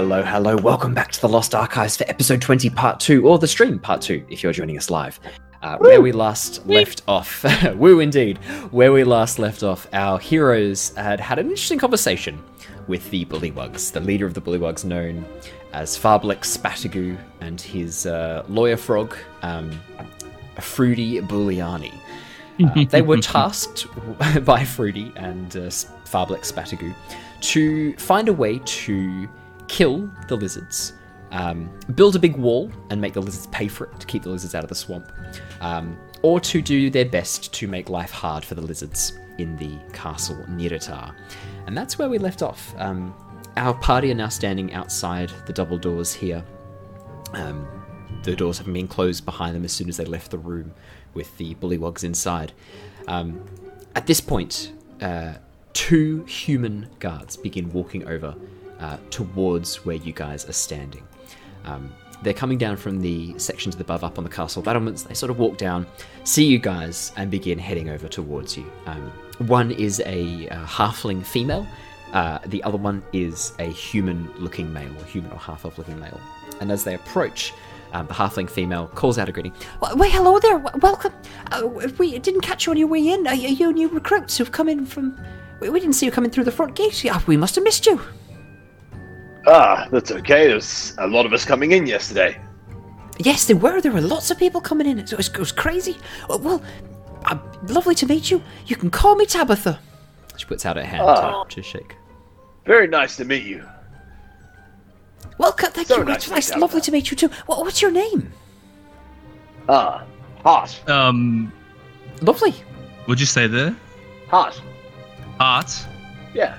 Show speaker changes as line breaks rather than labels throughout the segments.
Hello, hello. Welcome back to the Lost Archives for episode 20, part 2, or the stream, part 2, if you're joining us live. Uh, where we last left off, woo indeed, where we last left off, our heroes had had an interesting conversation with the Bullywugs, the leader of the Bullywugs known as Farblex Spatagu and his uh, lawyer frog, um, Fruity Bulliani. Uh, they were tasked by Fruity and uh, Spatagu to find a way to kill the lizards, um, build a big wall and make the lizards pay for it to keep the lizards out of the swamp, um, or to do their best to make life hard for the lizards in the castle Nearytar. And that's where we left off. Um, our party are now standing outside the double doors here. Um, the doors having been closed behind them as soon as they left the room with the bullywugs inside. Um, at this point, uh, two human guards begin walking over uh, towards where you guys are standing. Um, they're coming down from the sections above up on the castle battlements. They sort of walk down, see you guys, and begin heading over towards you. Um, one is a uh, halfling female, uh, the other one is a human looking male, or human or half elf looking male. And as they approach, um, the halfling female calls out a greeting.
Well, hello there. Welcome. Uh, we didn't catch you on your way in. Are you, new recruits who've come in from? We, didn't see you coming through the front gate. We must have missed you.
Ah, that's okay. There's a lot of us coming in yesterday.
Yes, there were. There were lots of people coming in. It was, it was crazy. Uh, Well, uh, lovely to meet you. You can call me Tabitha.
She puts out her hand
Ah.
to, to shake.
Very nice to meet you.
Welcome. Thank
So
you.
nice
It's
to meet
nice,
you,
lovely to meet you too. What, what's your name?
Ah, hot,
Um,
Lovely.
what'd you say there?
hot.
Art.
Yeah.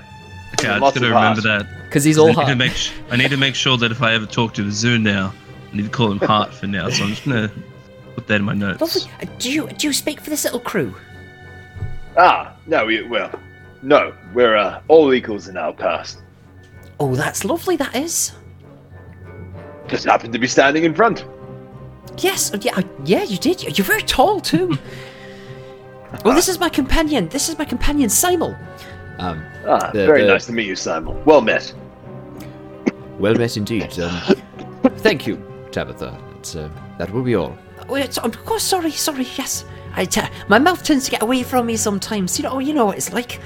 Okay, I just
Lots
gotta remember
heart.
that.
Because he's all
I need, to make sh- I need to make sure that if I ever talk to Zoon now, I need to call him Hart for now. So I'm just gonna put that in my notes.
Lovely. Uh, do you do you speak for this little crew?
Ah, no, we, well, no, we're uh, all equals in our past.
Oh, that's lovely. That is.
Just happened to be standing in front.
Yes. uh, Yeah. uh, Yeah. You did. You're very tall too. well, this is my companion. This is my companion, Simon.
Um,
Ah,
The-
very
the-
nice to meet you, Simon. Well met.
Well met indeed. Um, thank you, Tabitha. It's, uh, that will be all.
Oh, it's, of course, sorry, sorry, yes. I t- my mouth tends to get away from me sometimes. You know, you know what it's like.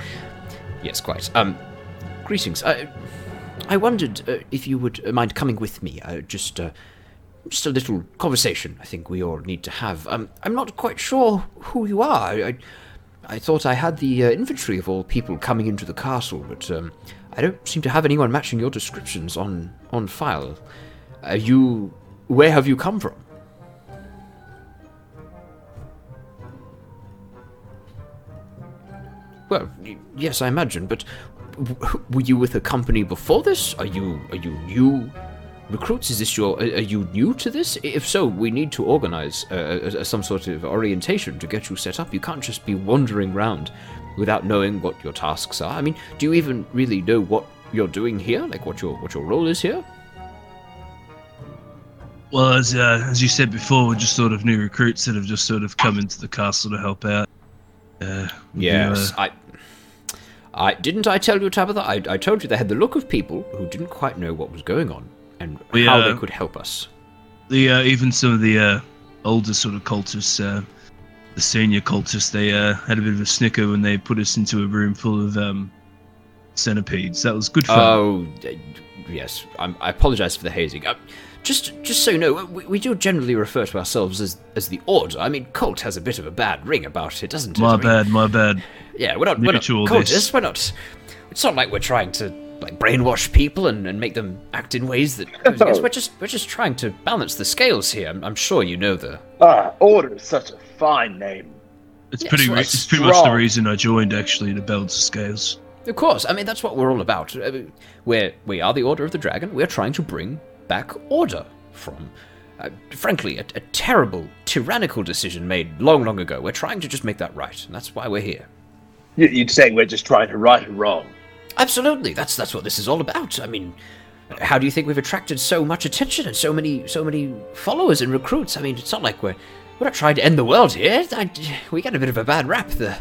Yes, quite. Um, greetings. I, I wondered uh, if you would mind coming with me. Uh, just, uh, just a little conversation. I think we all need to have. Um, I'm not quite sure who you are. I, I, I thought I had the uh, inventory of all people coming into the castle, but um, I don't seem to have anyone matching your descriptions on on file. Are you? Where have you come from? Well, yes, I imagine. But were you with a company before this? Are you are you new recruits? Is this your? Are you new to this? If so, we need to organize uh, uh, some sort of orientation to get you set up. You can't just be wandering around without knowing what your tasks are. I mean, do you even really know what you're doing here? Like what your what your role is here?
Well, as uh, as you said before, we're just sort of new recruits that have just sort of come into the castle to help out. Uh,
Yes,
uh,
I. I didn't. I tell you, Tabitha. I, I told you they had the look of people who didn't quite know what was going on and
We,
how
uh,
they could help us.
the uh, even some of the uh, older sort of cultists, uh, the senior cultists, they uh, had a bit of a snicker when they put us into a room full of um, centipedes. That was good fun.
Oh, yes. I'm, I apologize for the hazing. Uh, just, just so you know, we, we do generally refer to ourselves as as the Order. I mean, cult has a bit of a bad ring about it, doesn't it?
my
I mean,
bad, my bad.
Yeah, we're not.
New
We're not cultists.
this.
We're not. It's not like we're trying to like brainwash people and, and make them act in ways that. Yes, we're just we're just trying to balance the scales here. I'm, I'm sure you know the.
Ah, Order is such a fine name.
It's
Yes,
pretty.
well,
Re-
it's
it's pretty much the
strong.
reason I joined, actually, to balance the scales.
Of course. I mean, that's what we're all about. I mean, We're we are the Order of the Dragon. We're trying to bring back order from. Uh, frankly, a, a terrible, tyrannical decision made long, long ago. We're trying to just make that right, and that's why we're here.
You- You'd say we're just trying to right a wrong.
Absolutely, that's that's what this is all about. I mean, how do you think we've attracted so much attention and so many so many followers and recruits? I mean, it's not like we're we're not trying to end the world here. I, we get a bit of a bad rap. The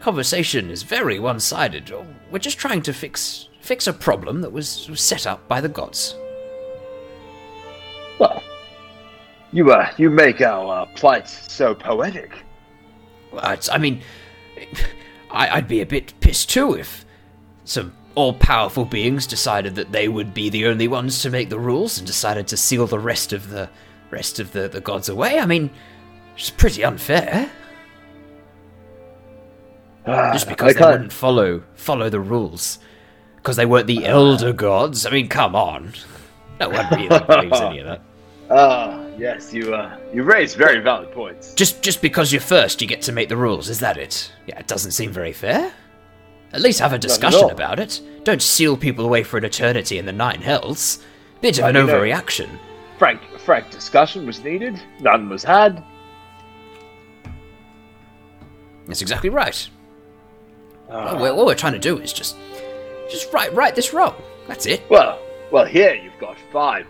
conversation is very one-sided. We're just trying to fix
fix a problem that was was set up by the gods.
Well, you uh, you make our uh, plight so poetic.
Well, it's, I mean, I, I'd be a bit pissed too if some all-powerful beings decided that they would be the only ones to make the rules and decided to seal the rest of the rest of the, the gods away. I mean, it's pretty unfair. Just
I
because they wouldn't follow follow the rules, because they weren't the elder gods. I mean, come on. No one really believes any of that.
Ah, yes, you uh, you raise very valid points.
Just just because you're first, you get to make the rules. Is that it? Yeah, it doesn't seem very fair. At least have a discussion
all.
about it. Don't seal people away for an eternity in the nine hells. Bit of
Well,
an
you know-
overreaction.
Frank, frank discussion was needed. None was had.
That's exactly right.
Ah,
All we're, all we're trying to do is just just right right this wrong. That's it.
well, well, here you've got five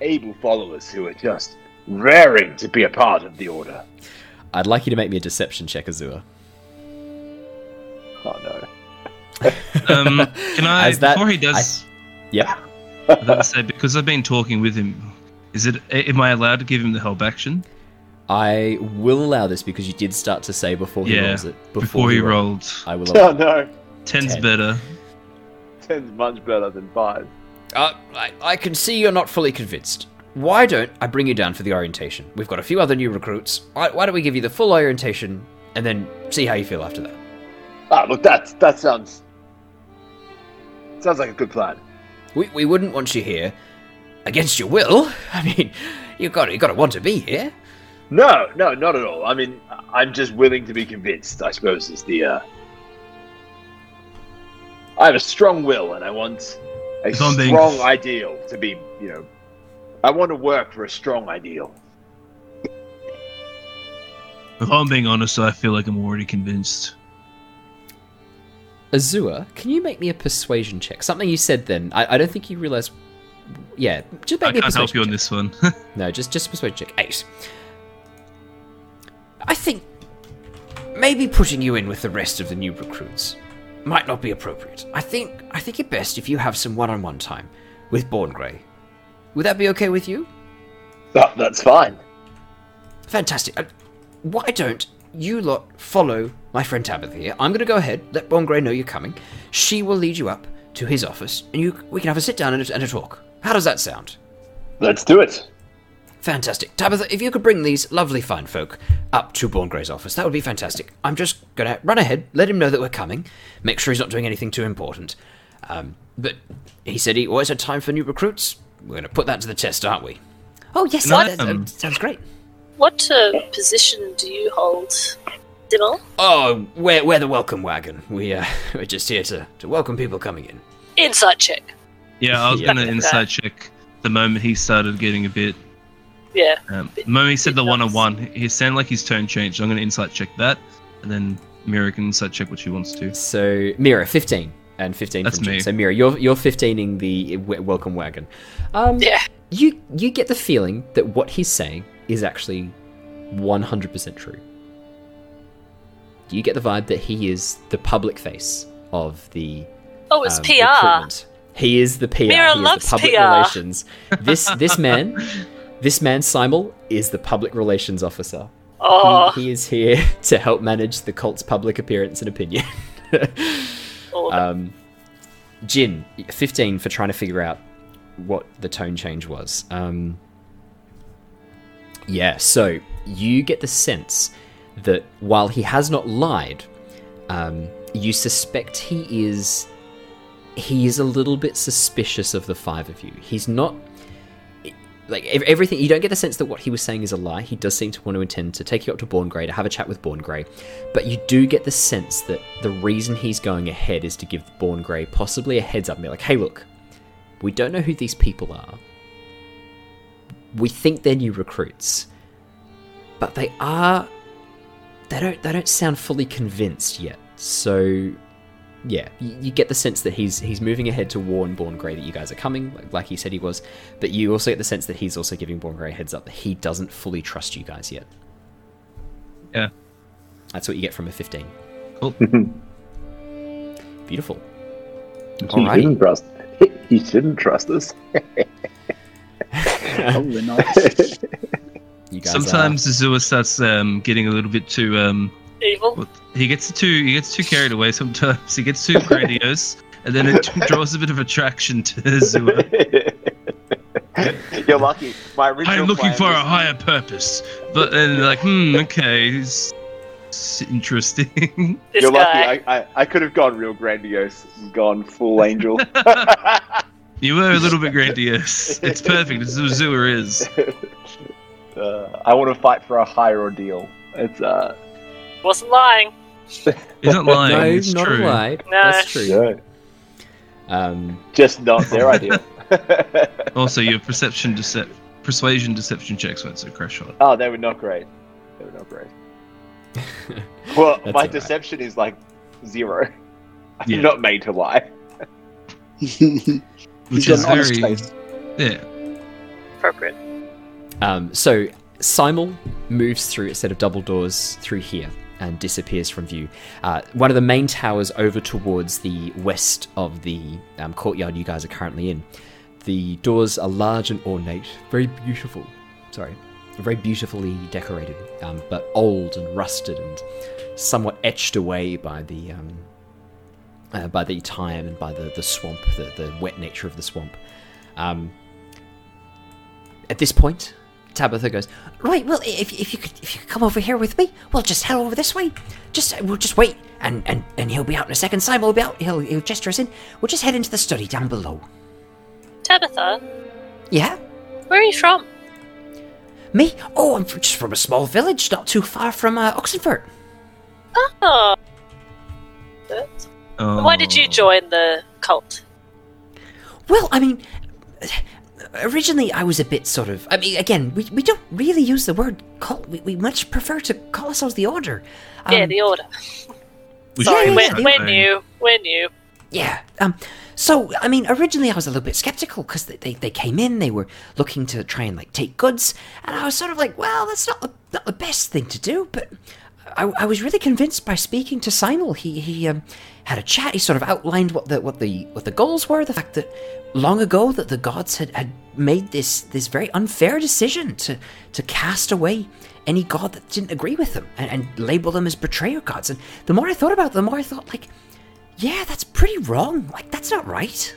able followers who are just raring to be a part of the order.
I'd like you to make me a deception check, Azua.
Oh no.
Um, can I
As that-
before he does?
Yep.
I was about to say because I've been talking with him. Is it? Am I allowed to give him the help action?
I will allow this because you did start to say before he
Yeah,
rolls it.
Before, he rolled,
I will
Oh no.
ten's
Ten.
better.
Ten's much better than five.
Uh, I, I can see you're not fully convinced. Why don't I bring you down for the orientation? We've got a few other new recruits. Why, why don't we give you the full orientation and then see how you feel after that?
Ah, look, that that sounds sounds like a good plan.
We, we wouldn't want you here against your will. I mean, you got you got to want to be here.
No, no, not at all. I mean, I'm just willing to be convinced. I suppose is the. uh... I have a strong will, and I want a
If
strong ideal to be. You know, I want to work for a strong ideal.
If I'm being honest, I feel like I'm already convinced.
Azua, can you make me a persuasion check? Something you said then. I, I don't think you realize. Yeah, just make
I
me a
can't help
persuasion
you on
check.
this one.
No, just just a persuasion check.
Ace. I think maybe putting you in with the rest of the new recruits might not be appropriate. I think I think it best if you have some one-on-one time with Born Grey. Would that be okay with you?
Oh, that's fine.
Fantastic. Uh, why don't you lot follow my friend Tabitha here? I'm going to go ahead, let Born Grey know you're coming. She will lead you up to his office, and you we can have a sit down and a, and a talk. How does that sound?
Let's do it.
Fantastic. Tabitha, if you could bring these lovely fine folk up to Born Grey's office, that would be fantastic. I'm just going to run ahead, let him know that we're coming, make sure he's not doing anything too important. Um, but he said he always had time for new recruits. We're going to put that to the test, aren't we? Oh, yes,
What?
that, that sounds great.
What uh, position do you hold, Simul?
Oh, we're, we're the welcome wagon. We, uh, we're just here to, to welcome people coming in.
Insight check.
yeah, I was
Yeah.
gonna inside check the moment he started getting a bit.
Yeah.
Um, the moment he said the one on
nuts.
one, he sounded like his tone changed. I'm gonna insight check that, and then Mira can insight check what she wants to.
So Mira, fifteen, and fifteen
That's
from Jim.
me.
So Mira, you're you're fifteening the welcome wagon. Um,
Yeah.
you you get the feeling that what he's saying is actually one hundred percent true. Do you get the vibe that he is the public face of the
Oh, it's
um,
PR.
recruitment. He is the PR.
Mira
he
loves
the public
PR.
relations. This this man, this man Simul is the public relations officer.
Oh,
He, he is here to help manage the cult's public appearance and opinion. um, Jin, 15 for trying to figure out what the tone change was. Um, yeah, so you get the sense that while he has not lied, um, you suspect he is he is a little bit suspicious of the five of you. He's not like everything. You don't get the sense that what he was saying is a lie. He does seem to want to intend to take you up to Born Grey to have a chat with Born Grey, but you do get the sense that the reason he's going ahead is to give Born Grey possibly a heads up and be like, "Hey, look, we don't know who these people are. We think they're new recruits, but they are. They don't. They don't sound fully convinced yet. So." Yeah, you, you get the sense that he's he's moving ahead to warn Born Grey that you guys are coming, like, like he said he was. But you also get the sense that he's also giving Born Grey a heads up that he doesn't fully trust you guys yet.
Yeah.
That's what you get from a 15.
Cool.
Beautiful.
You
Alrighty.
shouldn't trust. You shouldn't trust us.
Probably not.
You guys
Sometimes Azua starts um, getting a little bit too um,
Evil.
he gets too he gets too carried away. Sometimes he gets too grandiose, and then it draws a bit of attraction to Azua.
You're lucky. My original.
I'm looking
plan
for a higher purpose, but then like, hmm, okay, it's, it's interesting.
This
You're
guy.
lucky. I, I, I could have gone real grandiose, gone full angel.
You were a little bit grandiose. It's perfect. It's As Azua is.
uh, I want to fight for a higher ordeal. It's uh.
Wasn't lying.
He's not lying.
no,
it's
not
true.
a lie.
No.
That's true.
Yeah.
Um,
Just not their idea.
Also, your perception, decep- persuasion, deception checks went so crash on.
oh, they were not great. They were not great. Well,
That's
my
alright.
deception is like zero. I'm
Yeah.
not made to lie.
Which is very
face.
yeah.
Appropriate.
Um, so Simul moves through a set of double doors through here and disappears from view. Uh, one of the main towers over towards the west of the um, courtyard you guys are currently in. The doors are large and ornate, very beautiful. Sorry, very beautifully decorated, um, but old and rusted and somewhat etched away by the um, uh, by the time and by the, the swamp, the, the wet nature of the swamp. Um, at this point, Tabitha goes,
Right, well, if, if you could if you could come over here with me, we'll just head over this way. Just we'll just wait, and and and he'll be out in a second. Simon will be out. He'll he'll gesture us in. We'll just head into the study down below.
Tabitha,
Yeah,
where are you from?
me? Oh, I'm just from a small village, not too far from uh, Oxenford.
Oh. Good. Why did you
Oh.
join the cult?
Well, I mean, originally I was a bit sort of. I mean, again, we, we don't really use the word cult. We, we much prefer to call ourselves the Order. Um,
yeah, the order. Sorry,
yeah,
we're,
yeah,
we're new. We're new.
Yeah. Um. So I mean, originally I was a little bit skeptical because they, they they came in, they were looking to try and like take goods, and I was sort of like, well, that's not the not the best thing to do. But I, I was really convinced by speaking to Simul. He he um had a chat. He sort of outlined what the what the what the goals were. The fact that long ago that the gods had had made this this very unfair decision to to cast away any god that didn't agree with them and, and label them as betrayer gods. And the more I thought about it, the more I thought like. Yeah, that's pretty wrong. Like, that's not right.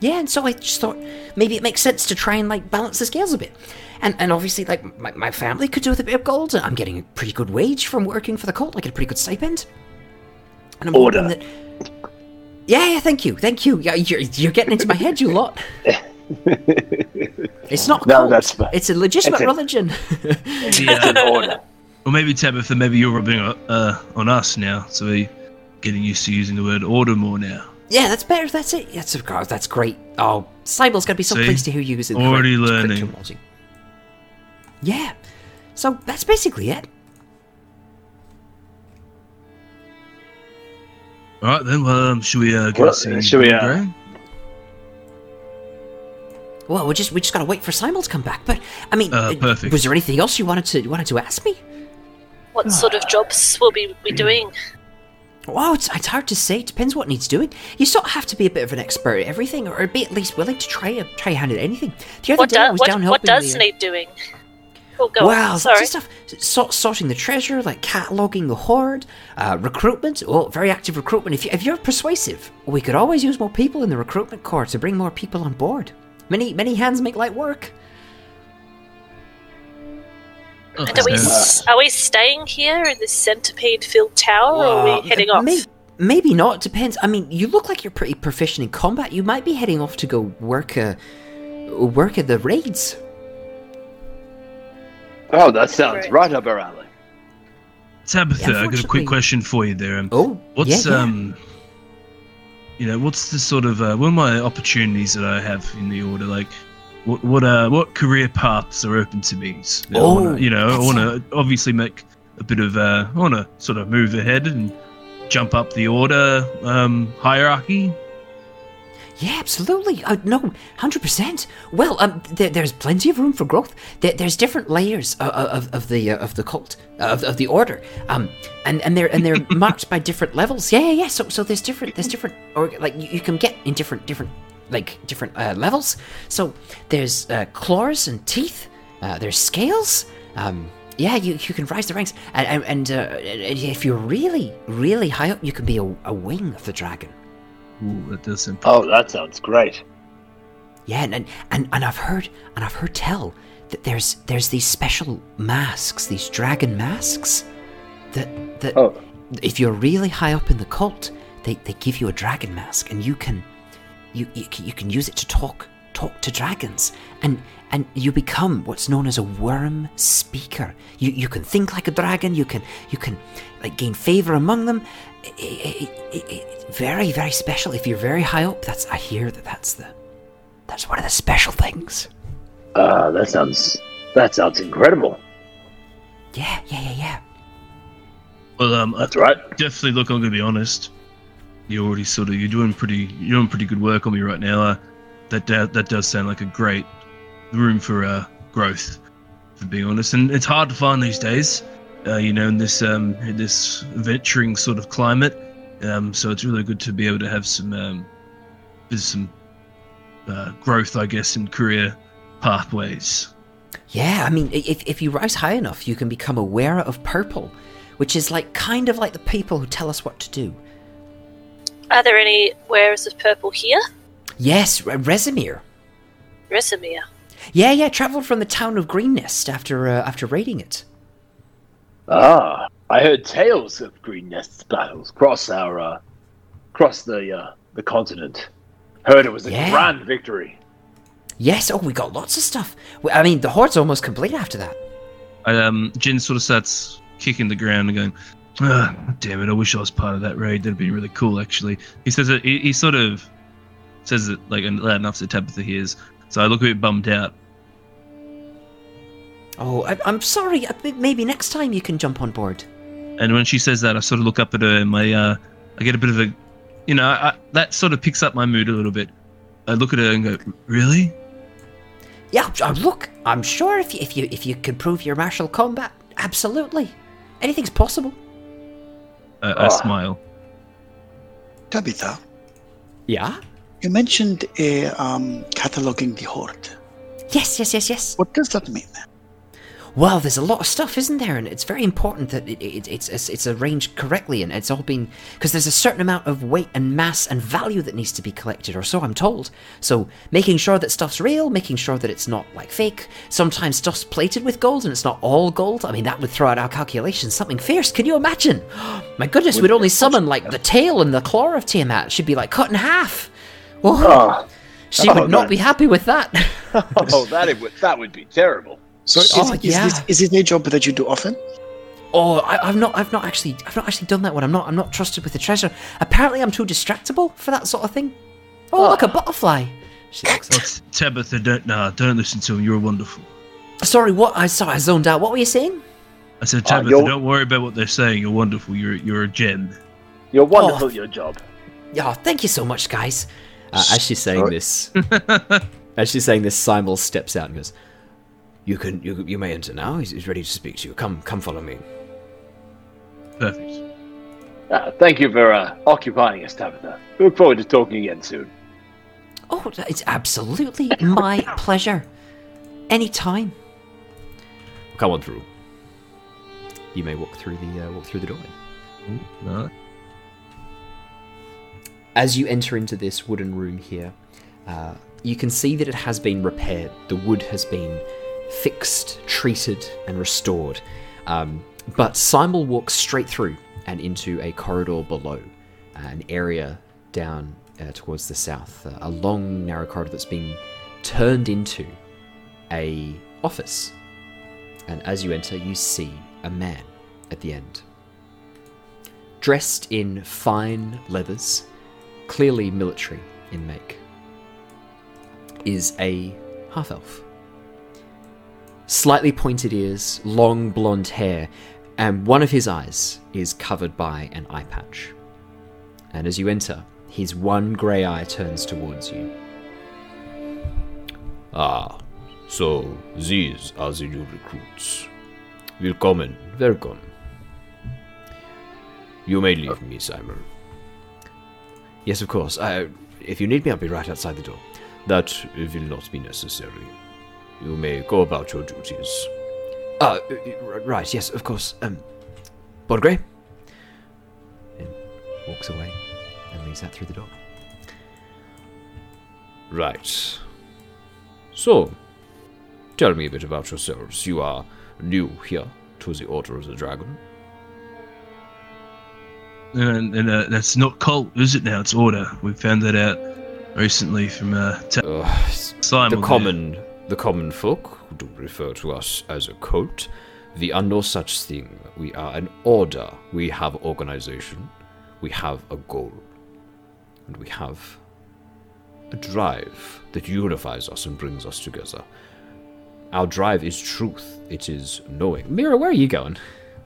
Yeah, and so I just thought maybe it makes sense to try and like balance the scales a bit. And and obviously, like my, my family could do with a bit of gold. I'm getting a pretty good wage from working for the cult. I get a pretty good stipend. And I'm
Order.
that. Yeah, yeah, thank you, thank you. Yeah, you're, you're getting into my head, you lot. It's not a
No,
cult.
that's fine.
It's a legitimate
It's a-
religion.
Yeah.
order.
Or maybe Tabitha, maybe you're rubbing uh, on us now, so we're getting used to using the word order more now.
Yeah, that's better. That's it. That's of course. That's great. Oh, Cybel's gonna be so
See?
pleased to hear you using the
Already
correct- correct
learning.
terminology. Yeah. So that's basically it.
All right then. Well, um, should we uh, go
Well,
see?
should we, uh,
Grey?
Well, we just we just gotta wait for Simon to come back. But I mean,
Uh, perfect.
was there anything else you wanted to you wanted to ask me?
What sort of jobs will we be doing?
Wow, it's, it's hard to say. It depends what needs doing. You sort of have to be a bit of an expert at everything, or be at least willing to try a try a hand at anything. The other
What,
day I was
what,
down
what does
the, uh,
need doing? Oh, go
Wow,
on. Sorry.
stuff. Sort, sorting the treasure, like cataloging the hoard, uh, recruitment. Well, very active recruitment. If, you, if you're persuasive, we could always use more people in the recruitment corps to bring more people on board. Many many hands make light work.
Oh,
And are we, are we staying here in this centipede-filled tower, or are we heading off?
may- maybe not. Depends. I mean, you look like you're pretty proficient in combat. You might be heading off to go work uh, work at the raids.
Oh, that sounds
Right.
right up our alley.
Tabitha, I got a quick question for you there. Um,
Oh,
what's
yeah, yeah.
um, you know, what's the sort of uh, what are my opportunities that I have in the order? Like, what what uh what career paths are open to me? S- I
Oh,
wanna, you know, I want to obviously make a bit of uh, I want to sort of move ahead and jump up the order um, hierarchy.
Yeah, absolutely. Uh, no, hundred percent. Well, um, there, there's plenty of room for growth. There, there's different layers of, of, of the uh, of the cult of, of the order. Um, and and they're and they're marked by different levels. Yeah, yeah, yeah. So so there's different there's different or like you, you can get in different different like different uh, levels. So there's uh, claws and teeth. Uh, there's scales. Um, yeah, you, you can rise the ranks, and and, and uh, if you're really really high up, you can be a, a wing of the dragon.
Ooh, that does sound.
Oh, that sounds great.
Yeah, and, and and I've heard and I've heard tell that there's there's these special masks, these dragon masks, that that
Oh.
if you're really high up in the cult, they, they give you a dragon mask, and you can you, you can you can use it to talk talk to dragons, and and you become what's known as a worm speaker. You you can think like a dragon. You can you can like gain favor among them. I- I- I- I- very very special. If you're very high up, that's I hear that that's the that's one of the special things.
Uh, that sounds that sounds incredible.
Yeah yeah yeah yeah.
Well, um, I-
That's right.
definitely. Look, I'm gonna be honest. you're already sort of you're doing pretty you're doing pretty good work on me right now. Uh, that da- that does sound like a great room for uh, growth, for being honest. And it's hard to find these days. Uh, you know, in this um in this venturing sort of climate. Um, so it's really good to be able to have some um, some uh, growth, I guess, in career pathways.
Yeah, I mean, if, if you rise high enough, you can become a wearer of purple, which is like kind of like the people who tell us what to do.
Are there any wearers of purple here?
Yes, R- Rezmir.
Rezmir.
Yeah, yeah, travelled from the town of Greenest after uh, after raiding it.
Ah, I heard tales of Greenest battles across our uh, cross the uh, the continent. Heard it was a
Yeah.
grand victory.
Yes, oh, we got lots of stuff. I mean, the hoard's almost complete after that.
Um, Jin sort of starts kicking the ground and going, ah, "Damn it! I wish I was part of that raid. That'd be really cool." Actually, he says it. He, he sort of says it like loud enough so Tabitha hears. So I look a bit bummed out.
Oh, I, I'm sorry. Maybe next time you can jump on board.
And when she says that, I sort of look up at her and my, uh, I get a bit of a, you know, I, that sort of picks up my mood a little bit. I look at her and go, "Really?"
Yeah, uh, look, I'm sure if you, if you if you can prove your martial combat, absolutely, anything's possible.
I, I
Ah.
smile.
Tabitha,
Yeah?
you mentioned uh, um, cataloging the hoard.
Yes, yes, yes, yes.
What does that mean?
Well, there's a lot of stuff, isn't there? And it's very important that it, it, it's, it's it's arranged correctly, and it's all been because there's a certain amount of weight and mass and value that needs to be collected, or so I'm told. So making sure that stuff's real, making sure that it's not like fake. Sometimes stuff's plated with gold, and it's not all gold. I mean, that would throw out our calculations. Something fierce. Can you imagine? My goodness, we'd only summon like the tail and the claw of Tiamat. She'd be like cut in half. Ah. Oh,
Oh,
she
oh,
would not
man.
be happy with that.
oh that it would that would be terrible.
So is,
Oh,
is,
yeah.
this, is it a job that you do often?
Oh, I, I've not, I've not actually, I've not actually done that one. I'm not, I'm not trusted with the treasure. Apparently, I'm too distractible for that sort of thing. Oh, look, a butterfly. She looks.
Oh, Tabitha, don't nah, don't listen to him. You're wonderful.
sorry, what? I sorry, I zoned out. What were you saying?
I said,
Ah,
Tabitha,
you're-
don't worry about what they're saying. You're wonderful. You're you're a gem.
You're wonderful
Oh.
at your job.
Yeah, thank you so much, guys.
Uh, as she's saying this, as she's saying this, Simul steps out and goes,
You can you you may enter now. He's, he's ready to speak to you. Come come follow me.
Perfect.
Uh, thank you for uh, occupying us, Tabitha. We look forward to talking again soon.
Oh, it's absolutely my pleasure. Anytime.
"Come on through." You may walk through the uh, walk through the doorway.
No.
As you enter into this wooden room here, uh, you can see that it has been repaired. The wood has been fixed, treated, and restored. Um, but Simul walks straight through and into a corridor below, an area down uh, towards the south, uh, a long, narrow corridor that's been turned into a office. And as you enter, you see a man at the end, dressed in fine leathers, clearly military in make, is a half elf. Slightly pointed ears, long blonde hair, and one of his eyes is covered by an eye patch. And as you enter,
his one grey eye turns towards you.
Ah, so these are the new recruits. Willkommen, welcome. You may leave me, Simon.
Yes, of course. I, if you need me, I'll be right outside the door.
That will not be necessary. You may go about your duties.
Ah, uh, right. Yes, of course. Um, Born Grey. And walks away and leaves that through the door.
Right. So, tell me a bit about yourselves. You are new here to the Order of the Dragon.
And, and uh, that's not cult, is it now? It's order. We found that out recently from uh, Ta-
Uh,
Simon.
the
there.
Common, the common folk who do refer to us as a cult. We are no such thing. We are an order. We have organization. We have a goal, and we have a drive that unifies us and brings us together. Our drive is truth. It is knowing.
Mira, where are you going?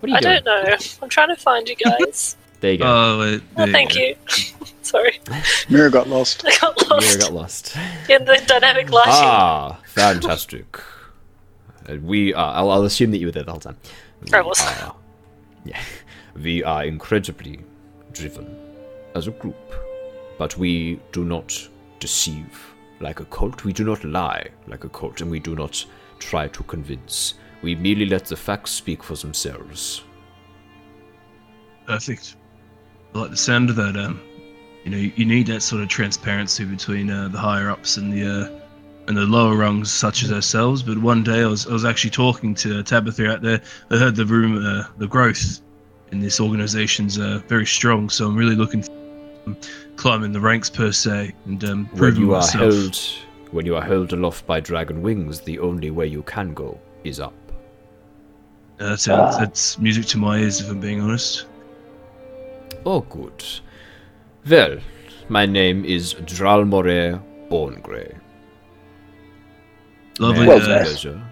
What are you
I
doing?
don't know. I'm trying to find you guys.
There you go.
Oh, wait,
oh, thank
go.
you. Sorry,
Mira got lost.
I got
Mira got lost.
in the dynamic lighting.
Ah, fantastic.
We are. I'll, I'll assume that you were there the whole time.
I was.
are, yeah, we are incredibly driven as a group, but we do not deceive like a cult. We do not lie like a cult, and we do not try to convince. We merely let the facts speak for themselves.
Perfect. I like the sound of that. Um, you know, you need that sort of transparency between uh, the higher ups and the uh, and the lower rungs, such as ourselves. But one day, I was I was actually talking to Tabitha out there. I heard the room, uh, the growth in this organization's uh, very strong. So I'm really looking for climbing the ranks per se and um,
When
proving
you are held, when you are held aloft by dragon wings, the only way you can go is up.
Uh, that sounds,
Ah.
that's music to my ears, if I'm being honest.
Oh, good. Well, my name is Dralmore Borngray.
Lovely,
May
Well,
have
uh,
pleasure?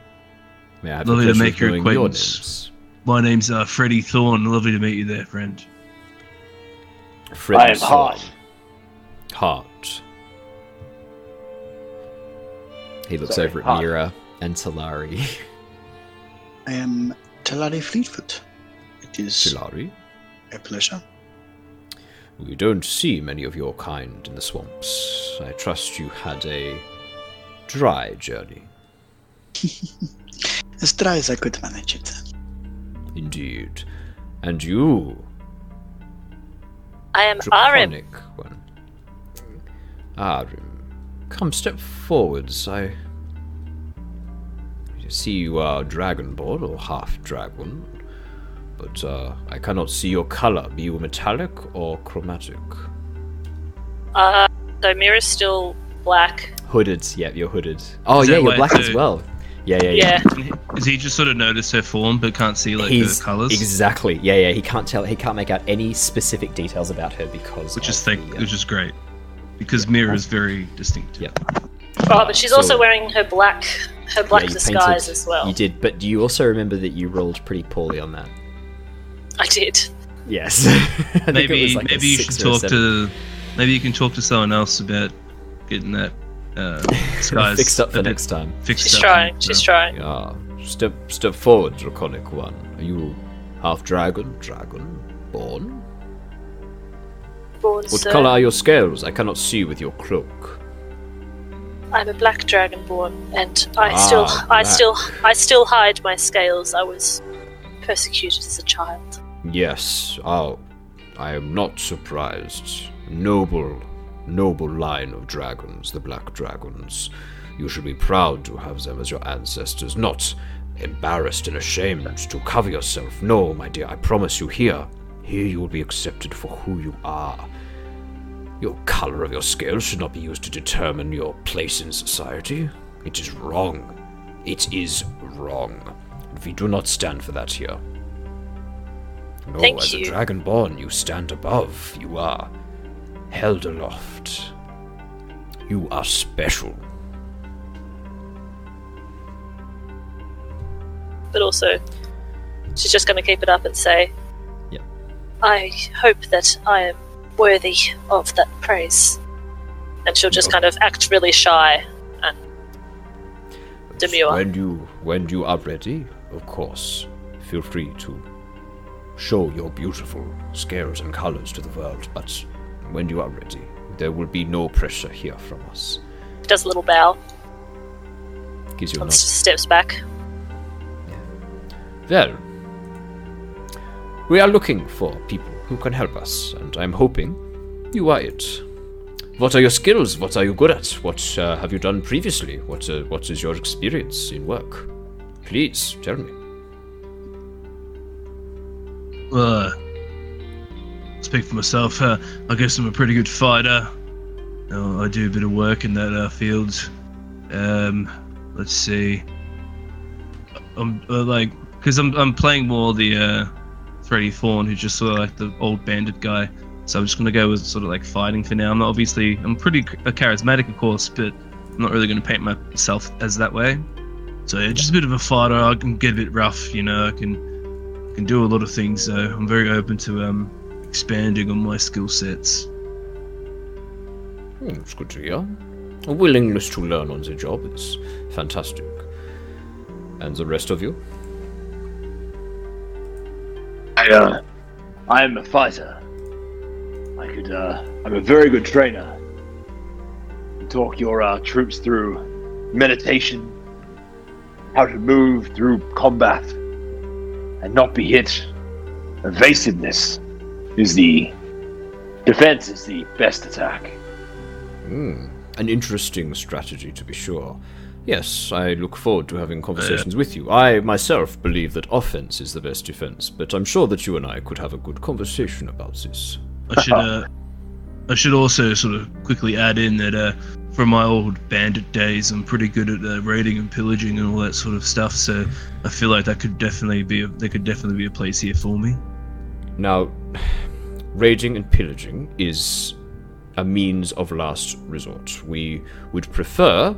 May
Lovely to
pleasure
make
of
your
knowing
acquaintance. my names are Freddie Thorne. Lovely to meet you there, friend.
names? Freddie
I am hot.
Thorne. Heart.
He looks
Sorry,
over at
hot.
Mira and Talari.
I am Talari Fleetfoot. It is
Chilari.
a pleasure.
We don't see many of your kind in the swamps. I trust you had a dry journey.
As dry as I could manage it.
Indeed. And you,
I am Arim.
one. Arim. Come step forwards. I I see you are dragonborn or half dragon, but uh, I cannot see your color. Be you metallic or chromatic?
Uh, so Mira's still black.
hooded. Yeah, you're hooded. Oh
Is
yeah, you're
why
black as well. Yeah, yeah, yeah.
Yeah.
Does he just sort of notice her form but can't see like
He's
her colours?
exactly. Yeah, yeah. He can't tell. He can't make out any specific details about her because
which is thick,
the, uh,
which is great. Because Mira is very distinctive.
Yeah.
Oh, but she's
So-
also wearing her black her black
yeah,
disguise
painted-
as well.
You did, but do you also remember that you rolled pretty poorly on that?
I did.
Yes. I
Maybe
like
maybe you should talk to maybe you can talk to someone else about getting that uh, disguise
fixed up
a
for
bit
next time.
Fixed
She's
up,
trying.
you
She's
know.
trying.
Ah, step step forward, draconic one. Are you half dragon, dragon, born?
Born
What
sir.
color are your scales? I cannot see with your cloak.
I'm a black dragonborn, and I
Ah,
still, I still, I still hide my scales. I was persecuted as a child.
Yes, oh, I am not surprised. Noble, noble line of dragons, the black dragons. You should be proud to have them as your ancestors, not embarrassed and ashamed to cover yourself. No, my dear, I promise you here. Here you will be accepted for who you are. Your color of your scales should not be used to determine your place in society. It is wrong. It is wrong. And we do not stand for that here. No,
Thank
as
you.
a dragonborn, you stand above. You are held aloft. You are special.
But also, she's just going to keep it up and say. I hope that I am worthy of that praise. And she'll just kind of act really shy and demure.
When you when you are ready, of course, feel free to show your beautiful scales and colors to the world. But when you are ready, there will be no pressure here from us.
Does a little bow
Gives you a nod.
steps back.
Well, we are looking for people who can help us, and I'm hoping you are it. What are your skills? What are you good at? What uh, have you done previously? What uh, What is your experience in work? Please tell me.
Uh, speak for myself. Uh, I guess I'm a pretty good fighter. Uh, I do a bit of work in that uh, field. Um, let's see. I'm uh, like, because I'm I'm playing more the uh, Freddy Thorn, who's just sort of like the old bandit guy. So I'm just gonna go with sort of like fighting for now. I'm not obviously I'm pretty uh, charismatic, of course, but I'm not really gonna paint myself as that way. So yeah, just a bit of a fighter. I can get a bit rough, you know. I can can do a lot of things. So I'm very open to um expanding on my skill sets.
Hmm, it's good to hear. A willingness to learn on the job is fantastic. And the rest of you?
I, uh, I am a fighter. I could, uh, I'm a very good trainer. Talk your uh, troops through meditation, how to move through combat, and not be hit. Evasiveness is the defense is the best attack.
Hmm, an interesting strategy to be sure. Yes, I look forward to having conversations with you. I myself believe that offense is the best defense, but I'm sure that you and I could have a good conversation about this.
I should uh, I should also sort of quickly add in that uh, from my old bandit days, I'm pretty good at uh, raiding and pillaging and all that sort of stuff. So I feel like that could definitely be a, there could definitely be a place here for me.
Now, raging and pillaging is a means of last resort. We would prefer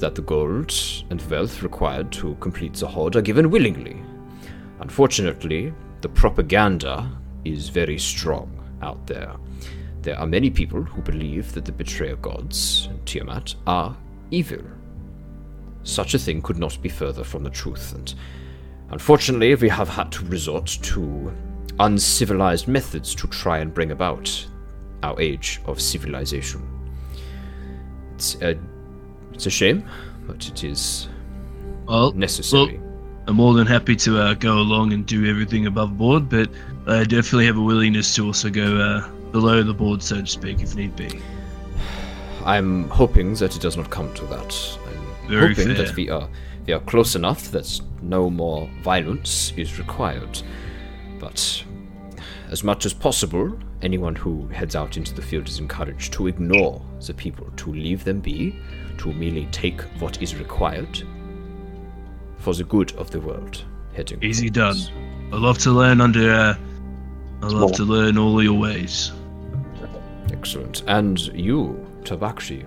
that the gold and wealth required to complete the hoard are given willingly. Unfortunately, the propaganda is very strong out there. There are many people who believe that the betrayer gods and Tiamat are evil. Such a thing could not be further from the truth, and unfortunately, we have had to resort to uncivilized methods to try and bring about our age of civilization. It's a, it's a shame, but it is
Well,
necessary.
I'm more than happy to uh, go along and do everything above board, but I definitely have a willingness to also go uh, below the board, so to speak, if need be.
I'm hoping that it does not come to that. I'm
Very
hoping
fair.
that we are we are close enough that no more violence is required. But as much as possible, anyone who heads out into the field is encouraged to ignore the people, to leave them be, to merely take what is required for the good of the world. Heading
Easy
forwards.
I love to learn under. Uh, I love to learn all your ways.
Excellent. And you, Tabaxi,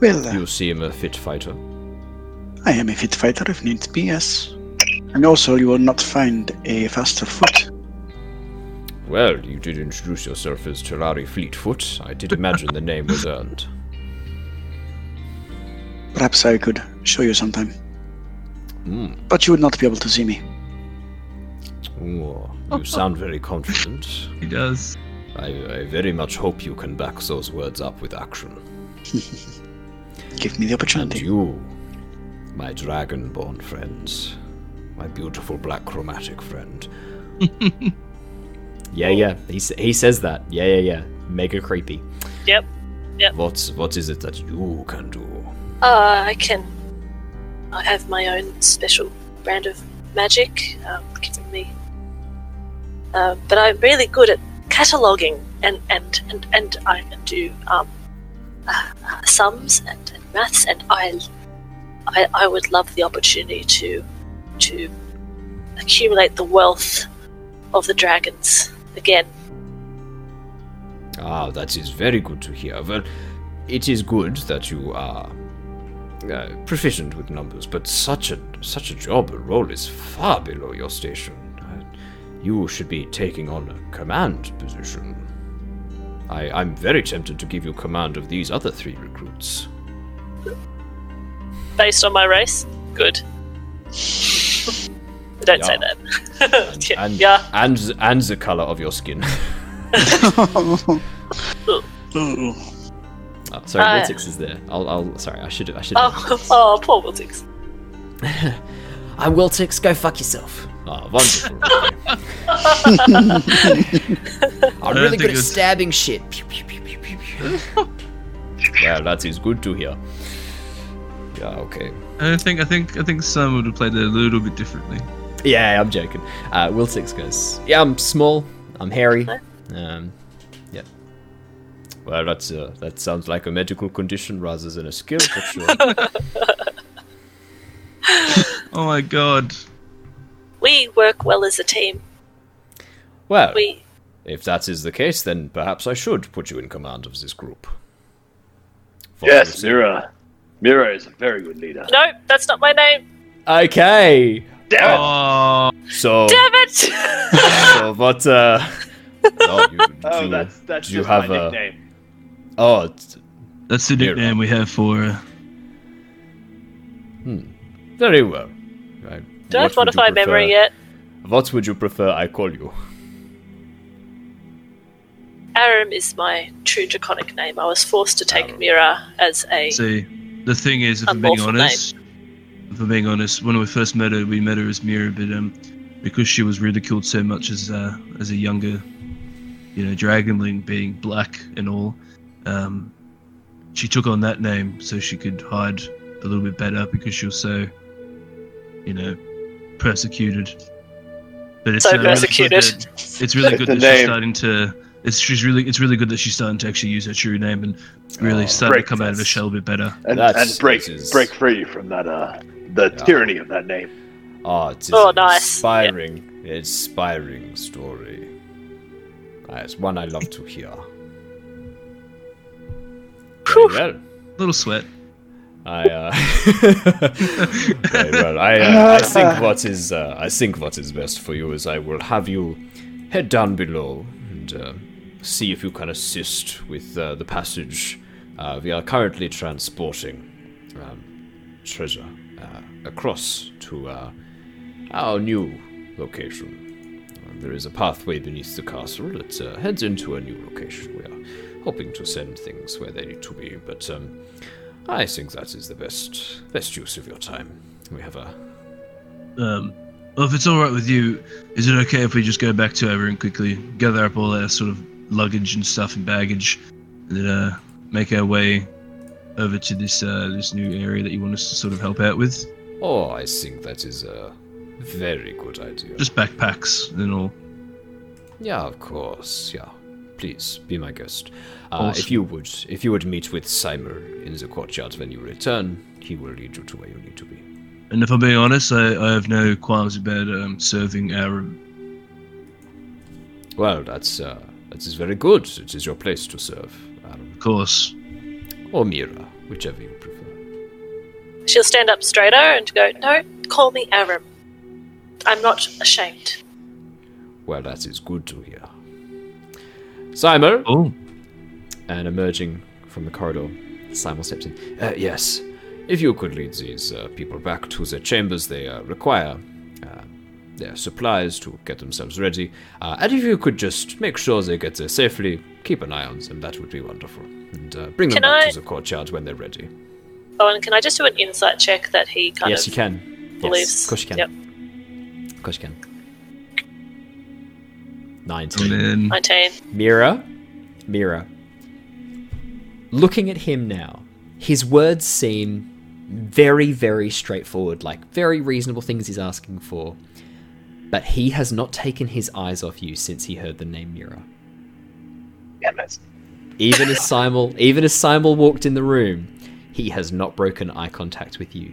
Well, uh,
you seem a fit fighter.
I am a fit fighter if needs be, yes. And also, you will not find a faster foot.
Well, you did introduce yourself as Talari Fleetfoot. I did imagine the name was earned.
Perhaps I could show you sometime.
Hmm.
But you would not be able to see me.
Ooh, you sound very confident.
He does.
I, I very much hope you can back those words up with action.
Give me the
And
opportunity.
you, my dragonborn friends, my beautiful black chromatic friend. yeah, yeah, he, he says that. Yeah, yeah, yeah. Mega creepy.
Yep. Yep.
What's what is it that you can do?
Uh, I can. I have my own special brand of magic um, given me. Uh, but I'm really good at cataloging and and and, and I can do um, uh, uh, sums and, and maths, and I, I I would love the opportunity to to accumulate the wealth of the dragons again.
Ah, that is very good to hear. Well, it is good that you are uh, proficient with numbers, but such a such a job and role is far below your station. Uh, you should be taking on a command position. I, I'm very tempted to give you command of these other three recruits.
Based on my race? Good. Don't say
Yeah.
that.
And,
yeah.
and and the color of your skin.
Oh, sorry,
Uh,
Wiltix is there. I'll, I'll. Sorry, I should. I should. have
Oh, oh, poor Wiltix.
I'm Wiltix, go fuck yourself.
Ah, wonderful.
I'm really good at
it's-
stabbing shit. Pew, pew, pew, pew, pew, pew.
well, that is good to hear. Yeah, okay.
I think I think I think some would have played it a little bit differently.
Yeah, I'm joking. Uh, Wiltix goes. Yeah, I'm small. I'm hairy. Um, yeah.
Well, that's uh, that sounds like a medical condition rather than a skill, for sure.
Oh my god.
We work well as a team.
well,
We
if that is the case, then perhaps I should put you in command of this group. For
Yes,
your
Mira. Mira is a very good leader.
no, that's not my name.
Okay.
Damn it!
Oh.
So,
Damn it!
so what? Uh, oh, you,
Oh,
you-
that's that's
do you have
my
a?
nickname.
Oh, it's-
that's the
Mira.
nickname we have for. Uh,
very well. Right.
Don't
What would
modify memory yet.
What would you prefer I call you?
Aram is my true draconic name. I was forced to take
Aram.
Mira as a.
see, the thing is, if I'm being
Unlawful
honest, if I'm being honest, when we first met her, we met her as Mira, but um, because she was ridiculed so much as uh, as a younger, you know, dragonling, being black and all, um, she took on that name so she could hide a little bit better because she was so, you know, persecuted. But it's
So
uh, really good
persecuted.
that- it's really good
the
that
name.
she's starting to. It's she's really it's really good that she's starting to actually use her true name and really
Oh,
starting to come out of her shell a bit better.
and, and break
is-
break free from that uh the tyranny of that name.
Oh, it is
Oh, nice.
inspiring, inspiring story. It's one I love to hear. Very well.
little sweat.
I uh, well. I, uh, I think what is uh, I think what is best for you is I will have you head down below and uh, see if you can assist with uh, the passage. Uh, we are currently transporting um, treasure uh, across to uh, our new location. Uh, there is a pathway beneath the castle that uh, heads into a new location. We are hoping to send things where they need to be, but um, I think that is the best best use of your time. We have a
Um, well, if it's all right with you, is it okay if we just go back to our room quickly, gather up all our sort of luggage and stuff and baggage, and then uh, make our way over to this uh, this new area that you want us to sort of help out with?
oh, I think that is a very good idea.
Just backpacks and all.
yeah, of course. Yeah, please be my guest. Uh,
Awesome.
If you would, if you would meet with Simul in the courtyard when you return, he will lead you to where you need to be.
And if I'm being honest, I, I have no qualms about um, serving our.
Well, that's uh, that is very good. It is your place to serve, Adam,
Of course.
or Mira, whichever you prefer.
She'll stand up straighter and go, No, call me Aram. I'm not ashamed.
Well, that is good to hear. Simul,
Oh,
and emerging from the corridor, Simon steps in. Uh, yes, if you could lead these uh, people back to the chambers they uh, require, uh, their supplies to get themselves ready, uh, and if you could just make sure they get there safely, keep an eye on them, that would be wonderful. And uh, bring them back
I-
to the courtyard when they're ready.
Oh, and can I just do an insight check that he kind
yes,
of
you can.
believes?
Yes, of course you can.
Yep.
Of course you can. 19.
19.
Mira, Mira. Looking at him now, his words seem very, very straightforward, like very reasonable things he's asking for. But he has not taken his eyes off you since he heard the name Mira.
Damn it.
Even as Simul, even as Simul walked in the room, he has not broken eye contact with you.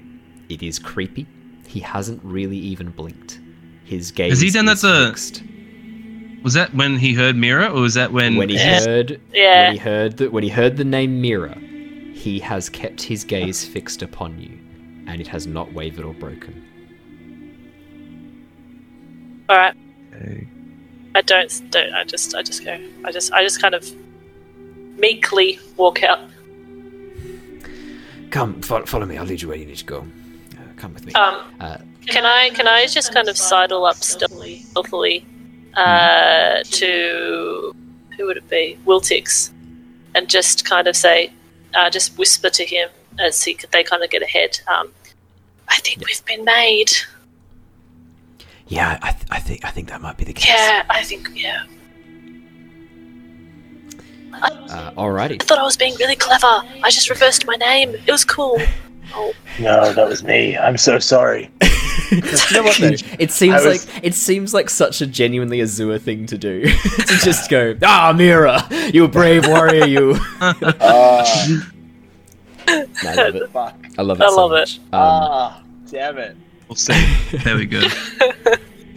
It is creepy. He hasn't really even blinked. His gaze
Has he done that
is
to-
fixed.
was that when he heard Mira, or was that when?
when he
Yeah.
heard
Yeah.
when he heard that when he heard the name Mira, he has kept his gaze fixed upon you, and it has not wavered or broken.
All right.
Okay.
I don't, don't. I just. I just go. I just. I just kind of meekly walk out.
Come, follow, follow me. I'll lead you where you need to go. Uh, come with me.
Um,
Uh,
can I can I just kind of sidle up stealthily uh, to who would it be? Wiltix, and just kind of say, uh, just whisper to him as he they kind of get ahead. Um, I think we've been made.
Yeah, I, th- I think I think that might be the case.
Yeah, I think yeah.
Uh, alrighty.
I thought I was being really clever. I just reversed my name. It was cool. Oh,
No, that was me. I'm so sorry.
you know what though? It seems
was-
like it seems like such a genuinely Azure thing to do. to just go, ah, Mira, you brave warrior, you.
Ah,
I love it.
fuck.
I love it.
I
so
love it.
much. Um,
Ah, damn it.
We'll see. There we go.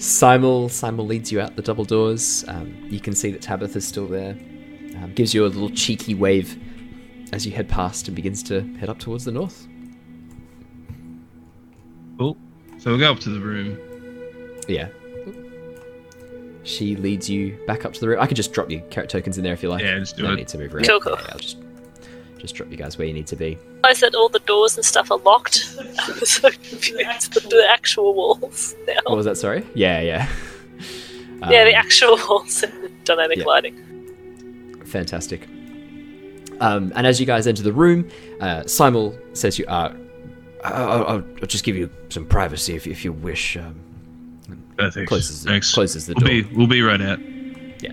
Simul, Simul leads you out the double doors. Um, you can see that Tabitha's still there. Um, gives you a little cheeky wave as you head past and begins to head up towards the north.
Cool. So we'll go up to the room.
Yeah. She leads you back up to the room. I could just drop your carrot tokens in there if you like.
Yeah, just do
no
it.
need to move around.
Cool, cool.
Yeah, I'll just just drop you guys where you need to be.
I said all the doors and stuff are locked. I was so confused. The, the actual walls now.
What was that? Sorry. Yeah, yeah.
yeah, the
Um,
actual walls and the dynamic
yeah.
lighting.
Fantastic. Um, and as you guys enter the room, uh, Simul says you are.
I'll, I'll, I'll just give you some privacy if, if you wish. Um,
Perfect.
closes
Thanks.
closes the
We'll
door.
be we'll be right out.
Yeah.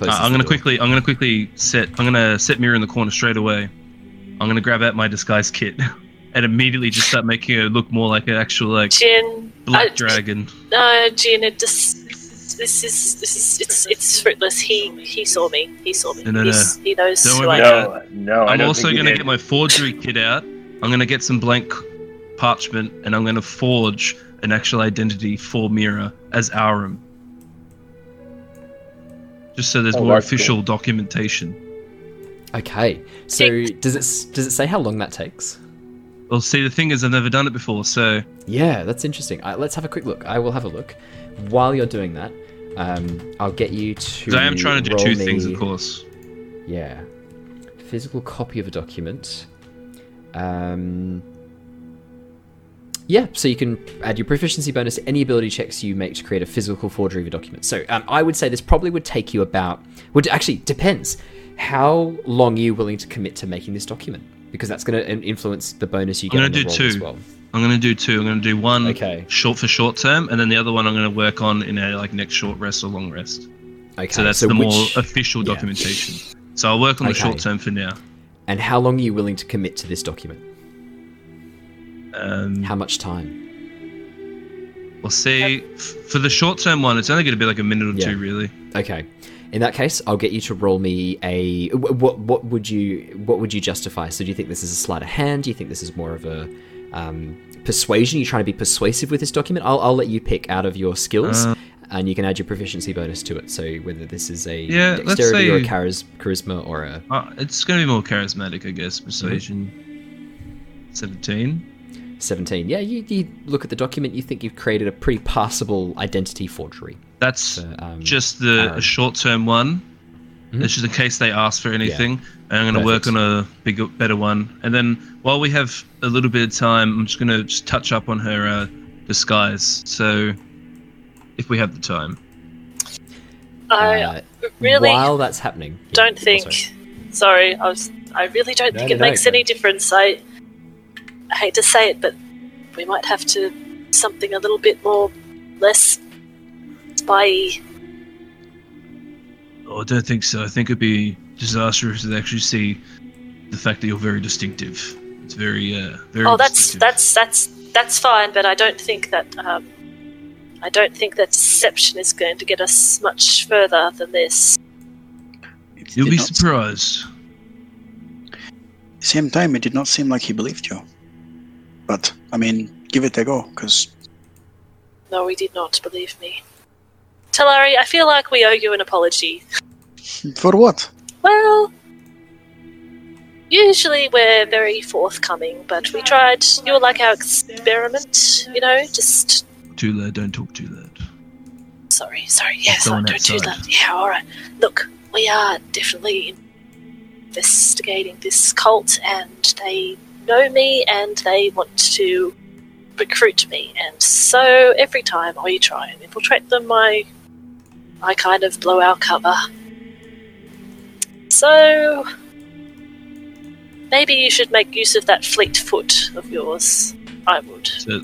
Uh, I'm gonna
door.
quickly I'm gonna quickly set I'm gonna set Mira in the corner straight away. I'm gonna grab out my disguise kit and immediately just start making her look more like an actual like
Jin,
black
I-
dragon.
No, Jin, it just this is this is it's it's fruitless. He he saw me. He saw me.
No, no, no.
He's, He knows
Don't
who
worry
I
about
am.
No, no. I
I'm also gonna
did.
get my forgery kit out. I'm gonna get some blank parchment and I'm gonna forge an actual identity for Mira as Aurum. Just so there's
Oh,
more
that's
official documentation.
Okay. So does it does it say how long that takes?
Well, see, the thing is, I've never done it before, so
Yeah, that's interesting. Uh, let's have a quick look. I will have a look. While you're doing that, um, I'll get you to.
I am trying to do
roll
two things, of course.
Yeah. Physical copy of a document. Um. Yeah, so you can add your proficiency bonus to any ability checks you make to create a physical forgery of a document. So um, I would say this probably would take you about. Would actually depends. How long are you willing to commit to making this document? Because that's going to influence the bonus you get. I'm gonna
do two.
well.
I'm gonna do two. I'm gonna do one
Okay.
short for short term, and then the other one I'm gonna work on in a like next short rest or long rest.
Okay,
So that's the more
which-
official
yeah.
documentation. So I'll work on the
Okay.
short term for now.
And how long are you willing to commit to this document?
Um,
How much time?
we'll see. F- For the short term one, it's only gonna be like a minute or
Yeah.
two, really.
Okay. In that case, I'll get you to roll me a what what would you what would you justify? So do you think this is a sleight of hand? Do you think this is more of a um, persuasion? Are you trying to be persuasive with this document? I'll, I'll let you pick out of your skills,
Uh,
and you can add your proficiency bonus to it. So whether this is a
Yeah,
dexterity or a charisma or a
Uh, it's gonna be more charismatic, I guess. Persuasion. Seventeen.
17. Yeah, you, you look at the document, you think you've created a pretty passable identity forgery.
That's
So, um,
just the short term one.
Mhm.
It's just in case they ask for anything. And I'm going to work on a bigger, better one. And then while we have a little bit of time, I'm just going to just touch up on her uh, disguise. So if we have the time.
I
Uh,
really
While that's happening,
don't
oh,
think.
sorry.
Sorry, I was. I really don't
No,
think
no,
it
no,
makes
no.
any difference. I. I hate to say it, but we might have to something a little bit more less spy.
Oh, I don't think so. I think it'd be disastrous to actually see the fact that you're very distinctive. It's very, uh, very.
Oh, that's that's that's that's fine, but I don't think that. Um, I don't think that deception is going to get us much further than this.
You'll be
not-
surprised.
Same time, it did not seem like he believed you. But I mean, give it a go, because
No, we did not believe me. Talari, I feel like we owe you an apology.
for what?
Well, usually we're very forthcoming, but we tried. You were like our experiment, you know. Just
Too loud. Don't talk too loud.
sorry, sorry. Yes,
Go
I
on
don't do that. Yeah, all right. Look, we are definitely investigating this cult, and they know me, and they want to recruit me. And so every time I try and infiltrate them, I, I kind of blow our cover. So maybe you should make use of that fleet foot of yours. I would.
So,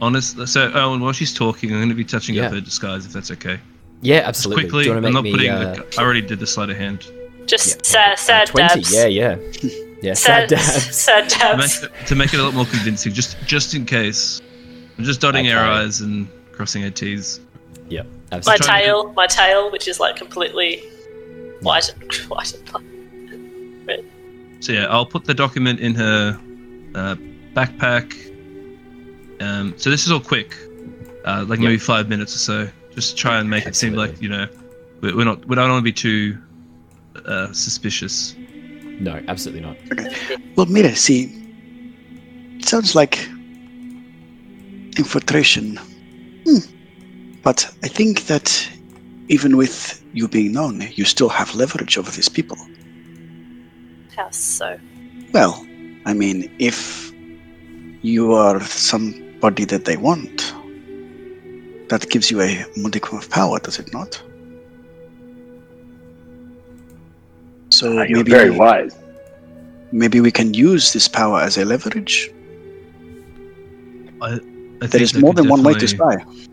honest. So, Owen, while she's talking, I'm going to be touching
Yeah.
up her disguise, if that's okay.
Yeah,
Just
absolutely.
quickly,
Do you want to
I'm not
me
putting.
uh,
the, I already did the sleight of hand.
Just
yeah,
sad, sad
uh, twenty?
dabs.
Yeah, yeah, yeah. Sad
Sad,
dabs.
sad
To make, it, to make it a lot more convincing, just just in case. I'm just dotting our
Okay.
I's and crossing our T's.
Yep,
My
absolutely.
trying to-
tail, my tail, which is like completely white and white and black.
So yeah, I'll put the document in her uh, backpack. Um, so this is all quick, uh, like maybe five minutes or so. Just try and make it seem like you know we're, we're not we don't want to be too uh, suspicious.
No, absolutely not.
Well, Mira, see, it sounds like infiltration. Hmm. But I think that even with you being known, you still have leverage over these people.
How so?
Well, I mean, if you are somebody that they want, that gives you a modicum of power, does it not? So
ah, you're
maybe
very wise.
maybe we can use this power as a leverage.
I
There
think
is
that
more than one way to
definitely-
spy.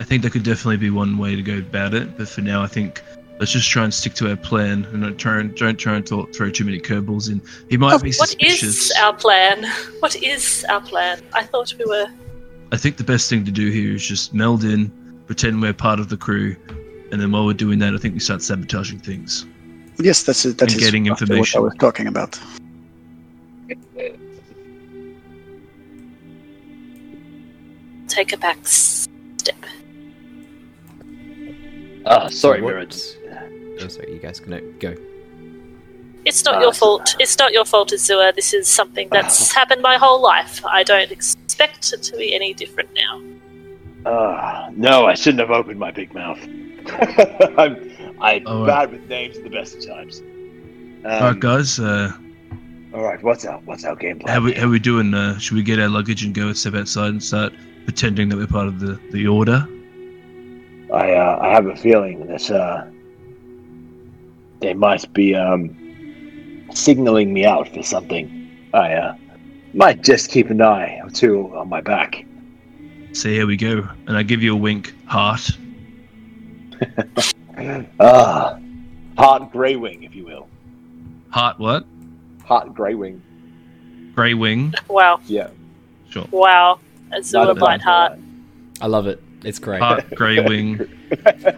I think that could definitely be one way to go about it, but for now, I think let's just try and stick to our plan and not try and don't try and talk, throw too many curveballs in. He might
Oh,
be suspicious.
is our plan? What is our plan? I thought we were.
I think the best thing to do here is just meld in, pretend we're part of the crew, and then while we're doing that, I think we start sabotaging things.
Yes, that's it. That
And
is
getting information.
what I was talking about.
Take a back step.
Ah, sorry,
So what- Oh, sorry, you guys can go.
It's not
Ah,
your
so-
fault. It's not your fault, Azure. This is something that's happened my whole life. I don't expect it to be any different now.
Ah, no, I shouldn't have opened my big mouth. I'm, I'm
Oh, uh,
bad with names at the best of times. Um,
All right, guys. Uh,
all right, what's our what's our game plan?
how we how we doing? Uh, should we get our luggage and go and step outside and start pretending that we're part of the the order?
I uh, I have a feeling that uh, they might be um, signaling me out for something. I uh, might just keep an eye or two on my back.
So here we go, and I give you a wink, heart.
Ah, Heart Greywing, if you will.
Heart what?
Heart Greywing.
Grey wing.
Wow.
Yeah.
Sure.
Wow.
Not
Azua
a
Blight Heart.
I love it. It's great.
Heart, grey wing.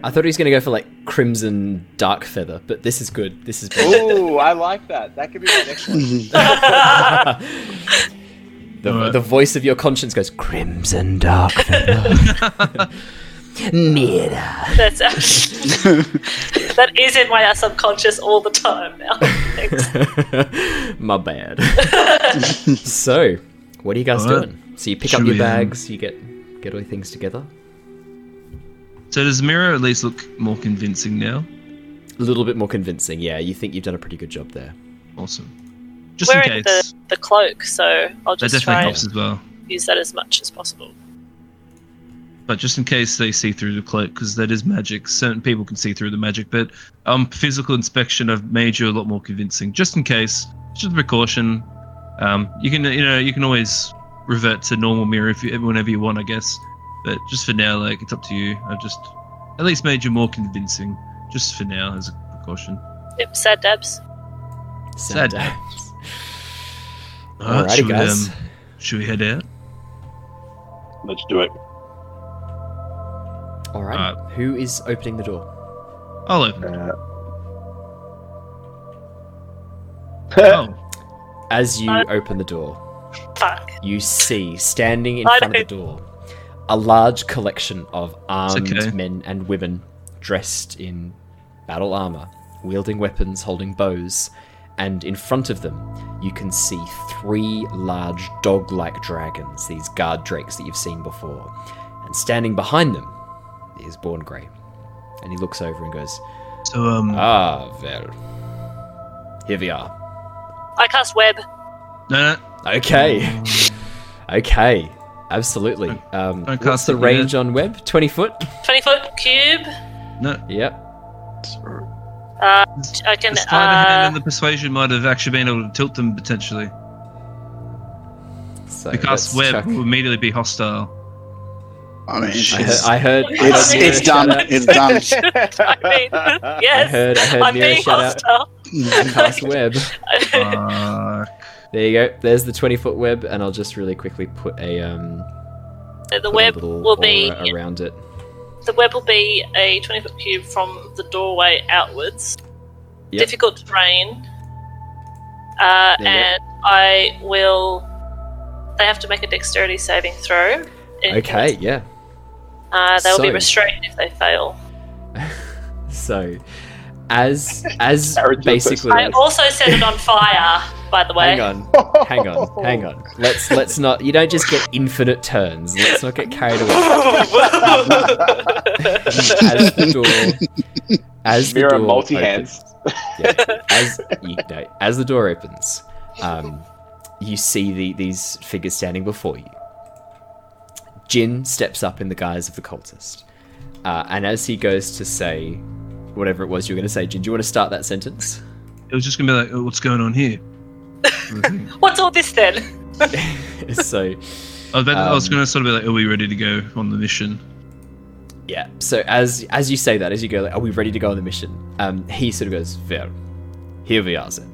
I thought he was going to go for like crimson dark feather, but this is good. This is good.
Ooh, I like that. That could be my next one.
the,
Alright.
the voice of your conscience goes crimson dark feather. Mira.
That's that is in my subconscious all the time now.
My bad. so, what are you guys
Alright.
doing? So you pick
Should
up your
we, um,
bags, you get get all your things together.
So does Mira at least look more convincing now?
A little bit more convincing, yeah. You think you've done a pretty good job there.
Awesome. Just in
Wearing
case.
the, the cloak, so I'll
That
just
definitely
try
helps
and
as well.
use that as much as possible.
But just in case they see through the cloak, because that is magic. Certain people can see through the magic, but um, physical inspection I've made you a lot more convincing. Just in case, just a precaution. Um, you can you know you can always revert to normal mirror if you whenever you want, I guess. But just for now, like it's up to you. I've just at least made you more convincing, just for now as a precaution.
Yep, sad dabs.
Sad
Sad
days.
Alrighty,
Alright, should we,
guys.
um, should we head out?
Let's do it.
All right.
Alright.
Who is opening the door?
I'll open it.
Uh,
Oh,
As you
Uh,
open the door,
Fuck.
you see standing in
I
front of the door a large collection of armed
okay.
men and women dressed in battle armor, wielding weapons, holding bows, and in front of them you can see three large dog-like dragons, these guard drakes that you've seen before. And standing behind them is Born Grey. And he looks over and goes,
so um,
Ah, well. Here we are.
I cast web.
No, no.
Okay. okay. Absolutely. Um,
don't
what's
cast
the
it yet.
range on web? 20 foot?
20 foot cube.
no.
Yep.
Uh, I can.
The sleight of hand
Uh,
and the persuasion might have actually been able to tilt them potentially.
So
Because
let's
web
chuck-
will immediately be hostile.
I mean, it's,
I heard.
it's,
I heard. I
it's,
heard
it's done. It's done.
I mean,
I heard. I heard
I'm
Mira
being
shout out.
hostile.
Cast web.
Fuck.
There you go. There's the 20 foot web, and I'll just really quickly put a um.
the
put
web
little
will be
around it.
the web will be a 20 foot cube from the doorway outwards.
Yep.
Difficult terrain. Uh,
There you go.
and I will. They have to make a dexterity saving throw. in-
Okay. Yeah.
Uh, they will be restrained if they fail.
So, as as basically.
I also set it on fire, by the way.
Hang on, hang on, hang on. Let's let's not. You don't just get infinite turns. Let's not get carried away. As the door, as the
Mirror
door
multi
opens-
hands.
yeah, as you know, as the door opens, um, you see the, these figures standing before you. Jin steps up in the guise of the cultist, uh, and as he goes to say whatever it was you were going to say, Jin, do you want to start that sentence?
It was just gonna be like, oh, what's going on here? Sort of.
What's all this then?
so
I was, about, I was
Um,
gonna sort of be like, are we ready to go on the mission?
Yeah. So as as you say that, as you go, like, "Are we ready to go on the mission?" Um, he sort of goes, "Well, here we are then."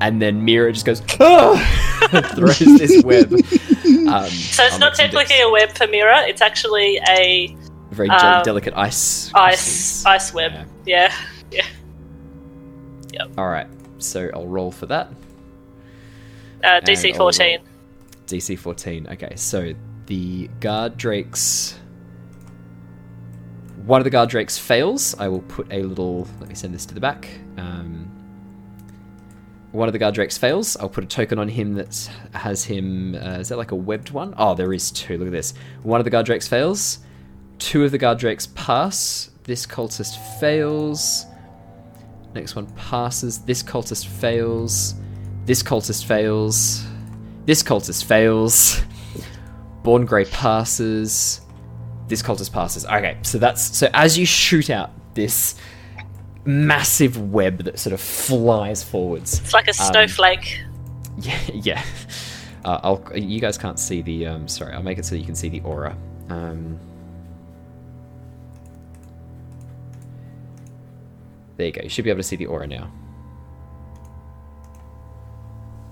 And then Mira just goes, "Oh!" throws this web. Um,
So it's not technically a web for Mira. It's actually a
very
um,
delicate ice.
ice
crystals.
ice web.
Yeah.
Yeah. Yep.
All right. So I'll roll for that.
Uh, DC
I'll
14.
DC 14. Okay, so the guard drakes. One of the guard drakes fails. I will put a little. Let me send this to the back. Um, one of the guard drakes fails. I'll put a token on him that has him. Uh, is that like a webbed one? Oh, there is two. Look at this. One of the guard drakes fails. Two of the guard drakes pass. This cultist fails. Next one passes. This cultist fails. This cultist fails. This cultist fails. Born Grey passes. This cultist passes. Okay, so that's so as you shoot out this massive web that sort of flies forwards.
It's like a
Um,
snowflake.
Yeah, yeah. Uh, I'll. You guys can't see the. Um, sorry, I'll make it so you can see the aura. Um, there you go. You should be able to see the aura now.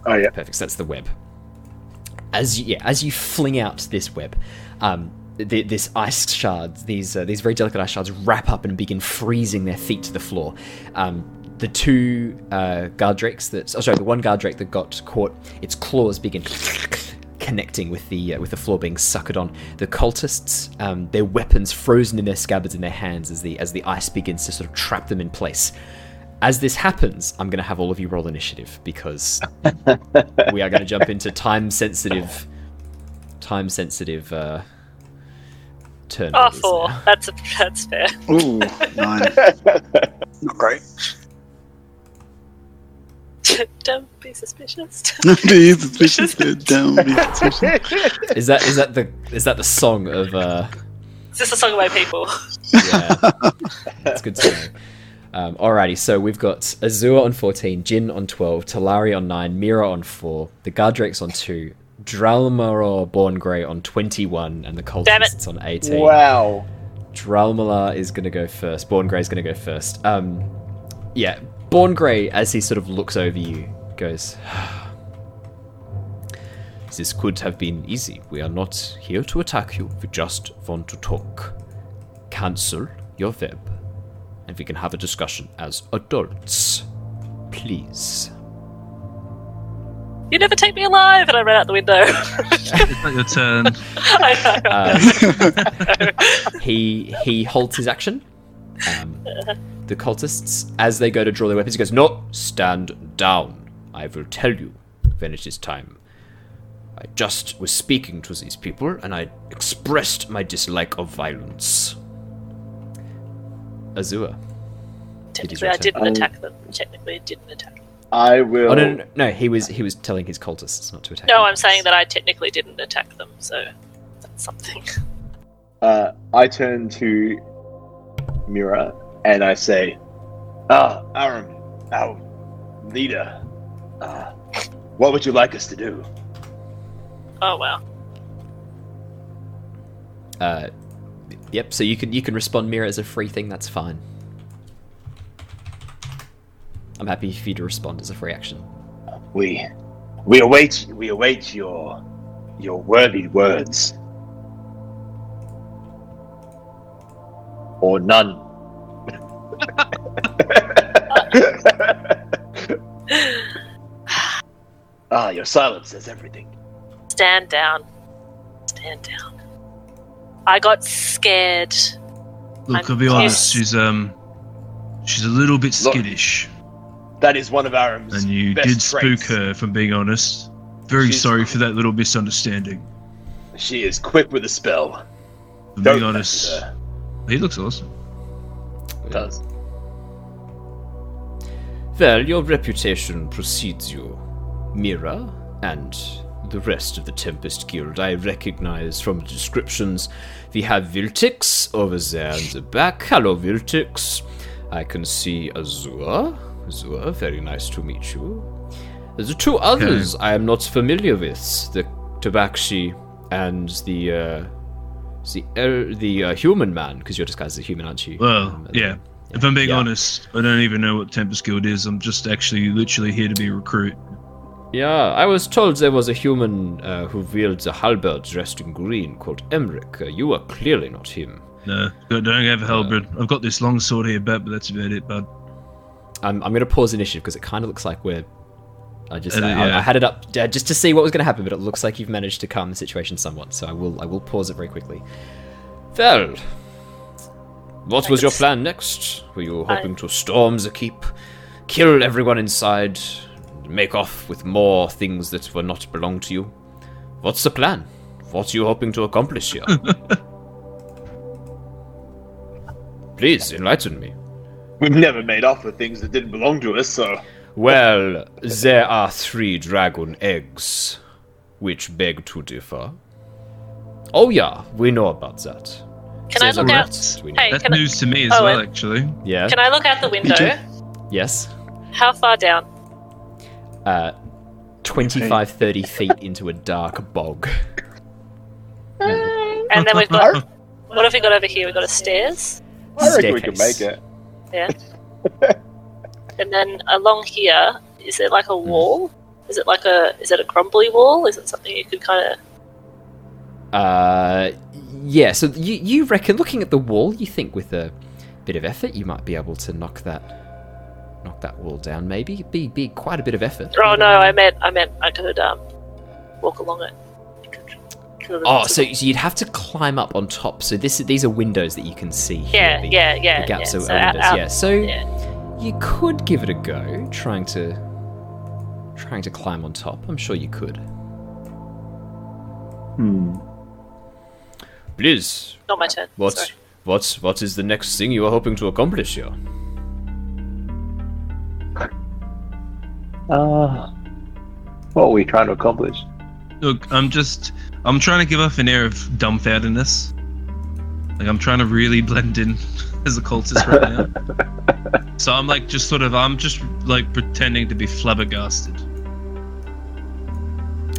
Oh yeah.
Perfect. So that's the web. As you, yeah, as you fling out this web, um, th- this ice shards, these uh, these very delicate ice shards, wrap up and begin freezing their feet to the floor. Um, the two uh, guard drakes that, oh, sorry, the one guard drake that got caught, its claws begin connecting with the uh, with the floor being suckered on. The cultists, um, their weapons frozen in their scabbards in their hands as the as the ice begins to sort of trap them in place. As this happens, I'm going to have all of you roll initiative because we are going to jump into time sensitive, time sensitive uh, turn.
Oh, four. That's a, that's fair.
Ooh, nine. Not great.
Don't be suspicious.
Don't be suspicious. Don't be suspicious.
Is that is that the is that the song of? Uh,
Is this a song about people?
yeah, that's good to know. Um, alrighty, so we've got Azure on 14, Jin on 12, Talari on 9, Mira on 4, the Guardrakes on 2, Dralmorrer Born Grey on 21, and the
Damn it.
Cultists on 18.
Wow.
Dralmorrer is going to go first. Born Grey is going to go first. Um, yeah, Born Grey, as he sort of looks over you, goes, This could have been easy. We are not here to attack you. We just want to talk. Cancel your web, and we can have a discussion as adults. Please.
You never take me alive! And I ran out the window.
It's not your turn.
I know.
Uh, he he holds his action. Um, the cultists, as they go to draw their weapons, he goes, "No, stand down. I will tell you when it is time." I just was speaking to these people, and I expressed my dislike of violence. Azure. It is
Technically, I didn't
Um,
attack them. Technically, I didn't attack them.
I will.
Oh no, no, no, no, he was he was telling his cultists not to attack.
No,
you
I'm saying that I technically didn't attack them, so that's something.
Uh, I turn to Mira and I say, "Ah, Aram, our leader. Uh, what would you like us to do?"
Oh wow.
Uh, yep. So you can you can respond Mira as a free thing. That's fine. I'm happy for you to respond as a free action.
We, we await, we await your, your worthy words. Or none. ah, your silence says everything.
Stand down. Stand down. I got scared.
Look,
I'm
I'll be honest.
pissed.
She's um, she's a little bit
Look,
skittish,
That is one of Aram's
and you
best
did spook
traits.
her. If I'm being honest, very
She's-
sorry for that little misunderstanding.
She is quick with a spell.
If I'm
Don't
being honest, he looks awesome.
Does.
Well, your reputation precedes you, Mira, and the rest of the Tempest Guild. I recognize from the descriptions we have Viltix over there in the back. Hello, Viltix. I can see Azure. Azure, very nice to meet you. The two others I am not familiar with the Tabaxi and the uh, the er, the uh, human man, because you're disguised as a human, aren't you?
Well,
Um,
yeah. If I'm being
Yeah.
honest, I don't even know what Tempest Guild is. I'm just actually literally here to be a recruit.
Yeah, I was told there was a human uh, who wields a halberd dressed in green called Emric. Uh, you are clearly not him.
No, don't don't have a halberd. I've got this long sword here, but that's about it, bud.
I'm, I'm going to pause initiative because it kind of looks like we're. I just
Uh,
I, I-
yeah.
I had it up uh, just to see what was going to happen, but it looks like you've managed to calm the situation somewhat. So I will I will pause it very quickly.
Well, what was your
Thanks.
plan next? Were you
I-
hoping to storm the keep, kill everyone inside, make off with more things that were not belong to you? What's the plan? What are you hoping to accomplish here? Please enlighten me.
We've never made off with things that didn't belong to us, so
Well, there are three dragon eggs, which beg to differ. Oh yeah, we know about that.
Can I
There's a
look out?
rat, we know.
Hey,
That's
can I,
news to me as
Oh,
well, actually.
Yeah.
can I look out the window?
Yes.
How far down?
Uh, 25, 30 feet into a dark bog.
And then we've got. What have we got over here? We've got a stairs.
I reckon we can make it.
Yeah. and then along here, is there like a wall? Is it like a? Is it a crumbly wall? Is it something you could kind of?
Uh, yeah. So you you reckon, looking at the wall, you think with a bit of effort, you might be able to knock that knock that wall down. Maybe be be quite a bit of effort.
Oh no, I meant I meant I could um walk along it. Could-
Oh, so, so you'd have to climb up on top. So this these are windows that you can see. Here,
yeah,
the-
yeah, yeah,
the gaps
yeah.
are
So
windows.
out-
yeah. So
yeah.
you could give it a go, trying to trying to climb on top. I'm sure you could. Hmm.
Please,
Not my turn.
what,
Sorry.
what, what is the next thing you are hoping to accomplish here?
Uh, what are we trying to accomplish?
Look, I'm just I'm trying to give off an air of dumbfoundedness. Like I'm trying to really blend in as a cultist right now. so I'm like just sort of I'm just like pretending to be flabbergasted.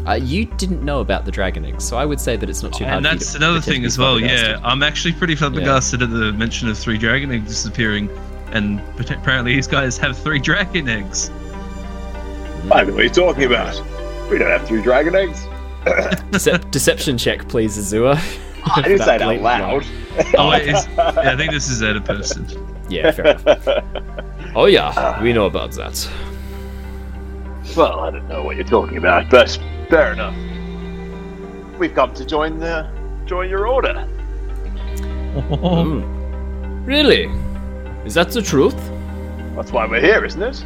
Uh, you didn't know about the dragon eggs, so I would say that it's not too hard.
And that's
to
another thing as well. Yeah. I'm actually pretty flabbergasted at the mention of three dragon eggs disappearing, and apparently these guys have three dragon eggs.
I know what you're talking about. We don't have three dragon eggs.
Decep- deception check, please, Azure.
I didn't
That
say it out loud.
Oh, wait, is, yeah, I think this is at a person.
Yeah, fair enough.
Oh yeah, we know about that.
well, I don't know what you're talking about, but fair enough. We've come to join the join your order.
Hmm. Really? Is that the truth?
That's why we're here, isn't it?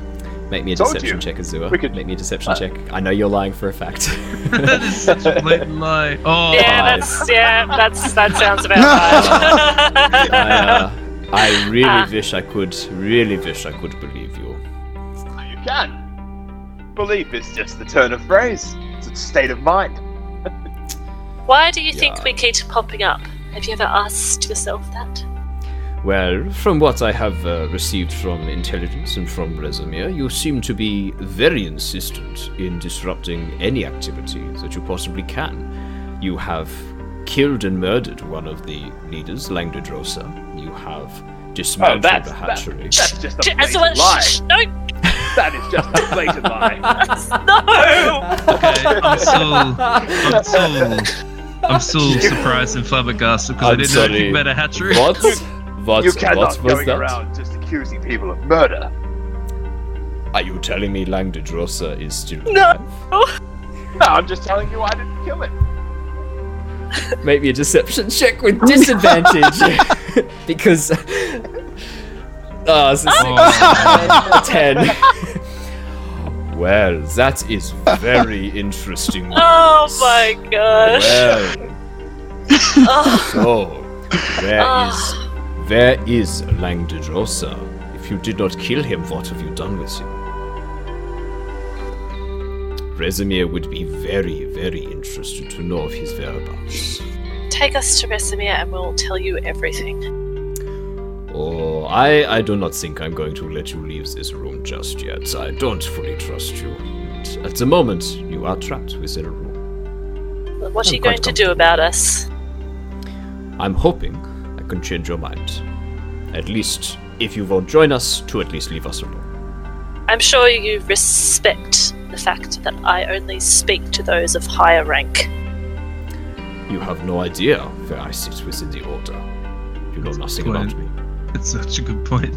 Make me a
Told
deception
you.
check, Azure.
We could-
Make me a deception
Uh,
check. I know you're lying for a fact.
that is such a blatant lie. Oh,
Yeah,
Five.
that's yeah, that's that sounds about right.
I, uh, I really
Ah.
wish I could, really wish I could believe you.
You can. belief is just the turn of phrase. It's a state of mind.
Why do you think we keep popping up? Have you ever asked yourself that?
Well, from what I have uh, received from intelligence and from Rezmir, you seem to be very insistent in disrupting any activity that you possibly can. You have killed and murdered one of the leaders, Langdedrosa. You have
Oh,
dismantled
that's,
the
that,
hatchery.
that's just a
As
blatant
well,
lie.
shh, no,
That is just a blatant lie.
no.
Okay, I'm still, I'm still, I'm still surprised and flabbergasted because I
I'm
didn't know anything
sorry.
about a hatchery.
What? What?
you cannot
what was
going
that?
around just accusing people of murder.
Are you telling me Langdedrosa is still
No.
alive?
No, I'm just telling you I didn't kill him.
Make me a deception check with disadvantage. because. Oh, it's a six.
Oh,
ten.
Well, that is very interesting.
Oh my gosh.
Well,
Oh,
so where is
Ah.
Where is Langdedrosa? If you did not kill him, what have you done with him? Rezmir would be very, very interested to know of his whereabouts.
take us to Rezmir and we'll tell you everything.
Oh, I, I do not think I'm going to let you leave this room just yet. I don't fully trust you. And At the moment, you are trapped within a room.
What are
I'm
you going to do about us?
I'm hoping can change your mind. At least, if you won't join us, to at least leave us alone.
I'm sure you respect the fact that I only speak to those of higher rank.
You have no idea where I sit within the Order. You know nothing about me.
That's such a good point.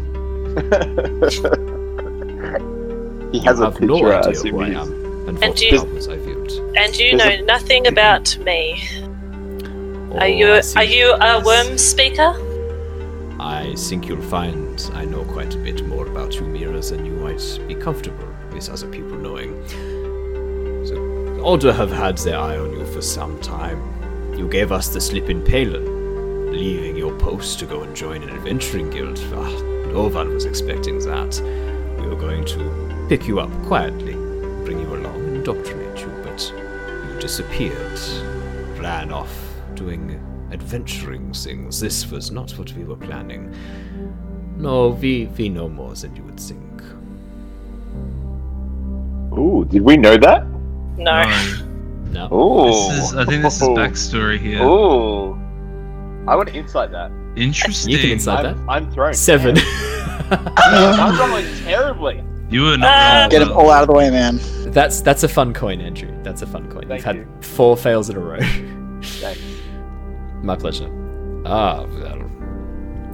He has
you
a
have no idea
as
who I am and
And
what
you-
powers I wield.
And you
There's
know
a-
nothing about me.
Oh,
Are you are you a Wyrmspeaker?
I think you'll find I know quite a bit more about you, Mira, than you might be comfortable with other people knowing. The Order have had their eye on you for some time. You gave us the slip in Palin, leaving your post to go and join an adventuring guild. Ah, no one was expecting that. We were going to pick you up quietly, bring you along, and indoctrinate you, but you disappeared, ran off, doing adventuring things. This was not what we were planning. No, we, we know more than you would think.
Ooh, did we know that?
No.
No.
Ooh.
This is, I think this is backstory here.
Ooh. I want to insight that.
Interesting.
You can insight
I'm,
that.
I'm thrown.
Seven.
I'm rolling terribly.
You were not
Ah.
wrong.
Get him all out of the way, man.
that's that's a fun coin, Andrew. That's a fun coin.
Thank
You've had
you.
four fails in a row.
Thanks.
My pleasure. Ah, well.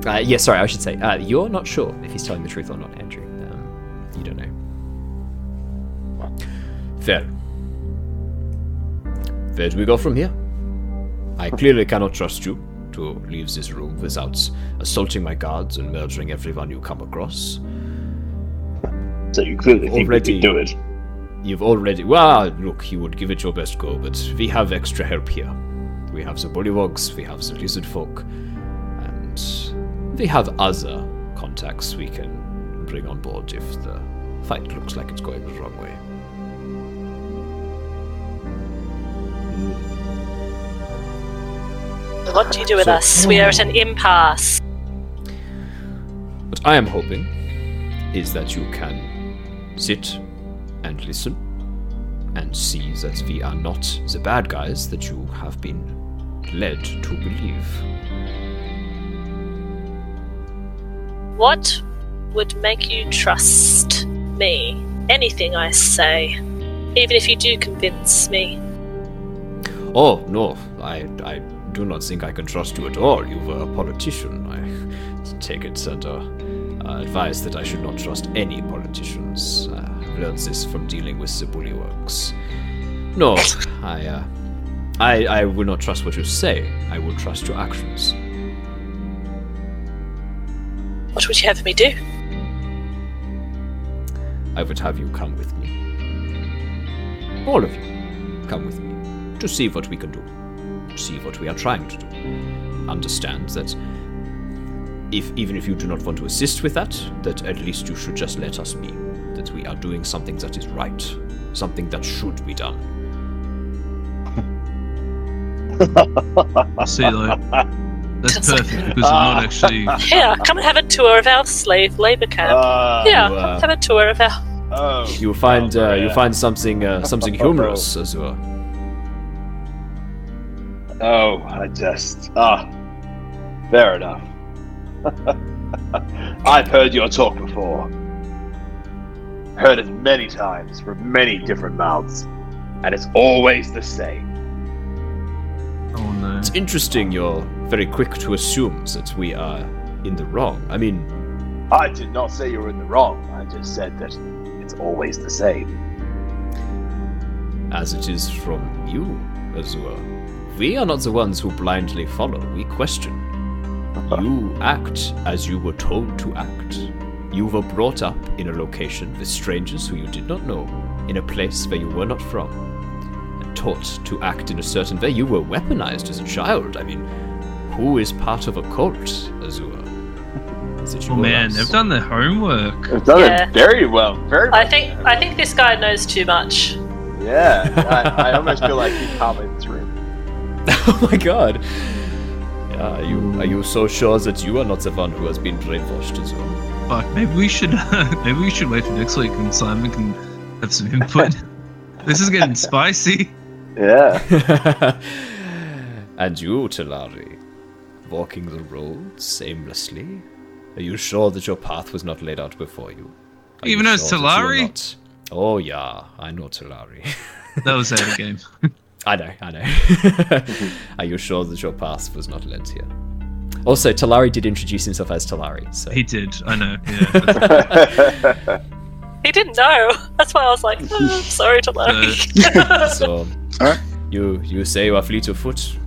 Uh, yeah, sorry, I should say. Uh, you're not sure if he's telling the truth or not, Andrew. Um, you don't know.
Fair. Where do we go from here? I clearly cannot trust you to leave this room without assaulting my guards and murdering everyone you come across.
So you clearly think
Already-
we could do it.
You've already. Well, look, you would give it your best go, but we have extra help here. We have the Bullywogs, we have the Lizard Folk, and we have other contacts we can bring on board if the fight looks like it's going the wrong way.
What do you do with
So-
us? We are at an impasse.
What I am hoping is that you can sit and listen and see that we are not the bad guys that you have been led to believe.
What would make you trust me? Anything I say, even if you do convince me.
Oh, no, I, I do not think I can trust you at all. You were a politician. I take it under uh, advice that I should not trust any politicians. Uh, I've learned this from dealing with the Bullywogs. No, I, uh, I, I will not trust what you say. I will trust your actions.
What would you have me do?
I would have you come with me. All of you, come with me to see what we can do, see what we are trying to do. Understand that if even if you do not want to assist with that, that at least you should just let us be.
that we are doing something that is right, something that should be done.
See, like, that's perfect because I'm not actually.
Yeah, come and have a tour of our slave labor camp.
Uh,
yeah,
you, uh,
have a tour of our.
Oh.
You'll find
Oh,
uh,
yeah.
you'll find something uh, something humorous as well.
Oh, I just. Ah. fair enough. I've heard your talk before. Heard it many times from many different mouths. And it's always the same.
It's interesting you're very quick to assume that we are in the wrong. I mean,
I did not say you were in the wrong. I just said that it's always the same.
as it is from you as well. We are not the ones who blindly follow, we question. You act as you were told to act. You were brought up in a location with strangers who you did not know, in a place where you were not from, taught to act in a certain way. You were weaponized as a child. I mean, who is part of a cult, Azure?
Oh man, they've done their homework.
I've done
Yeah.
it very well. Very
I
much
think
so.
I think this guy knows too much.
Yeah. I, I almost feel like he can't leave
oh my god! Yeah, are you are you so sure that you are not the one who has been brainwashed as well?
Fuck, maybe we should maybe we should wait for next week and Simon can have some input. this is getting spicy.
Yeah.
and you, Talari, walking the roads aimlessly? Are you sure that your path was not laid out before you? Are
Even
you
though it's
sure that you are
Talari?
not- Oh yeah, I know Talari.
That was out of game.
I know, I know. are you sure that your path was not led here? Also, Talari did introduce himself as Talari, so
He did, I know. Yeah.
He didn't know. That's why I was like, oh, sorry to learn.
so
Alright.
you you say you are fleet of foot.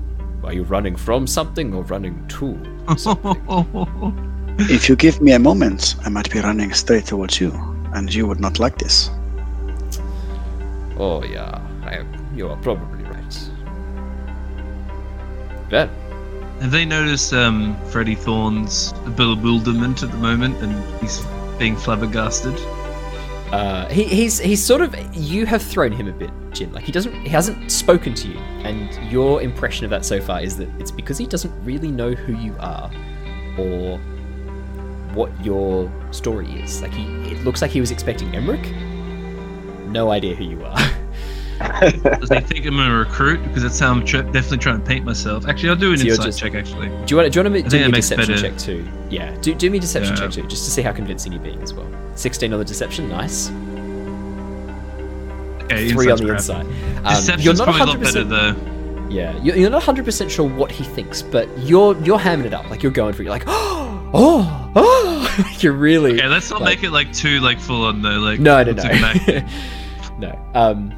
Are you running from something or running to?
If you give me a moment, I might be running straight towards you, and you would not like this.
Oh yeah, I, you are probably right. Well,
Have they noticed um, Freddie Thorne's bewilderment at the moment and he's being flabbergasted?
Uh, he, he's he's sort of you have thrown him a bit, Jin. Like he doesn't he hasn't spoken to you, and your impression of that so far is that it's because he doesn't really know who you are, or what your story is. Like he, it looks like he was expecting Emmerich. No idea who you are.
Does he think I'm a recruit? Because that's how I'm tr- definitely trying to paint myself. Actually, I'll do an
So
insight
just-
check. Actually,
Do you want to do you want to do me a deception
better-
check too? Yeah, do do me a deception
Yeah.
check too, just to see how convincing you're being as well. Sixteen on the deception, nice.
okay,
Three on the
crap.
inside. Um, you're not
probably a lot better
100%.
though.
Yeah, you're, you're not 100 percent sure what he thinks, but you're you're hamming it up. Like you're going for it. You're like, oh, oh, you're really.
Okay, let's not
like-
make it like too like full on though. Like
No, no, no, no. Um,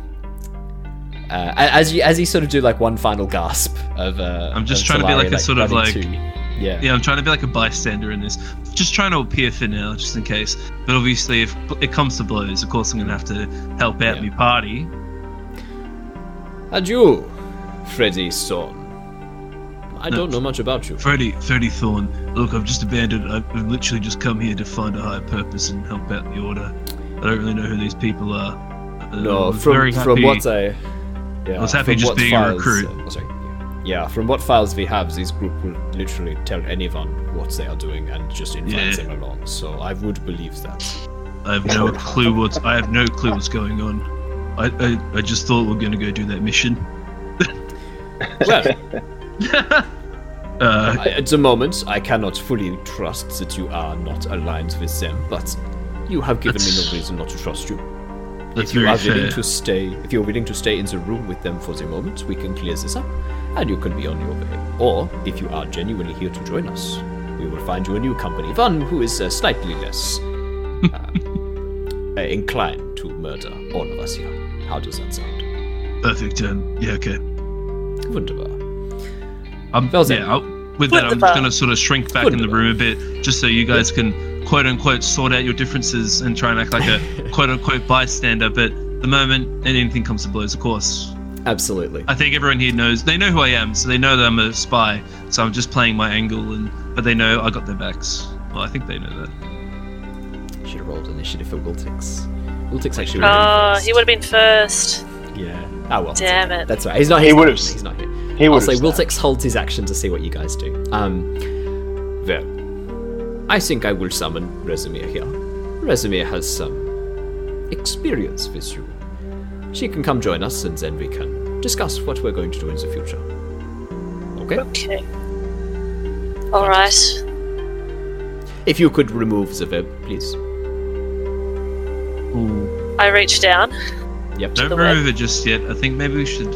uh, as you as you sort of do like one final gasp of. Uh,
I'm just
of
trying to be
Solari,
like a sort of like-
to yeah.
Yeah, I'm trying to be like a bystander in this. Just trying to appear for now, just in case. But obviously, if it comes to blows, of course I'm gonna have to help out
Yeah.
me party.
and you, Freddy Son. I
No.
don't know much about you.
Freddy Freddie Thorne. Look, I've just abandoned. I've I've literally just come here to find a higher purpose and help out the order. I don't really know who these people are.
No,
I'm
from from what I, yeah,
I was happy just being a recruit.
uh, oh, sorry. Yeah, from what files we have, this group will literally tell anyone what they are doing and just invite
Yeah.
them along. So I would believe that.
I have no clue what's. I have no clue what's going on. I, I, I just thought we are gonna go do that mission.
Well,
Uh,
at the moment, I cannot fully trust that you are not aligned with them, but you have given me no reason not to trust you.
That's
if you
very
are willing
fair.
to stay, if you're willing to stay in the room with them for the moment, we can clear this up, and you can be on your way. Or if you are genuinely here to join us, we will find you a new company, one who is uh, slightly less uh, uh, inclined to murder all of us here. How does that sound?
Perfect. Um, yeah. Okay.
Wunderbar.
Um,
Well then.
yeah. I'll, with that, I'm just gonna sort of shrink back in the room a bit, just so you guys can quote unquote sort out your differences and try and act like a quote unquote bystander. But the moment anything comes to blows, of course,
Absolutely.
I think everyone here knows. They know who I am, so they know that I'm a spy. So I'm just playing my angle, and but they know I got their backs. Well, I think they know that.
Should have rolled initiative for Wiltix. Wiltix actually.
Oh,
would've
he would have been first.
Yeah. Oh well.
Damn it.
That's right. He's not.
He
He's not,
would've-
He's not here.
He
I'll
would
say
have
Wiltix holds his action to see what you guys do. Um, well, I think I will summon Rezmir here. Rezmir has some experience with you. She can come join us, and then we can discuss what we're going to do in the future. Okay.
Okay. All right.
If you could remove the web, please.
Ooh.
I reach down
Yep.
Don't
the web.
remove it just yet. I think maybe we should.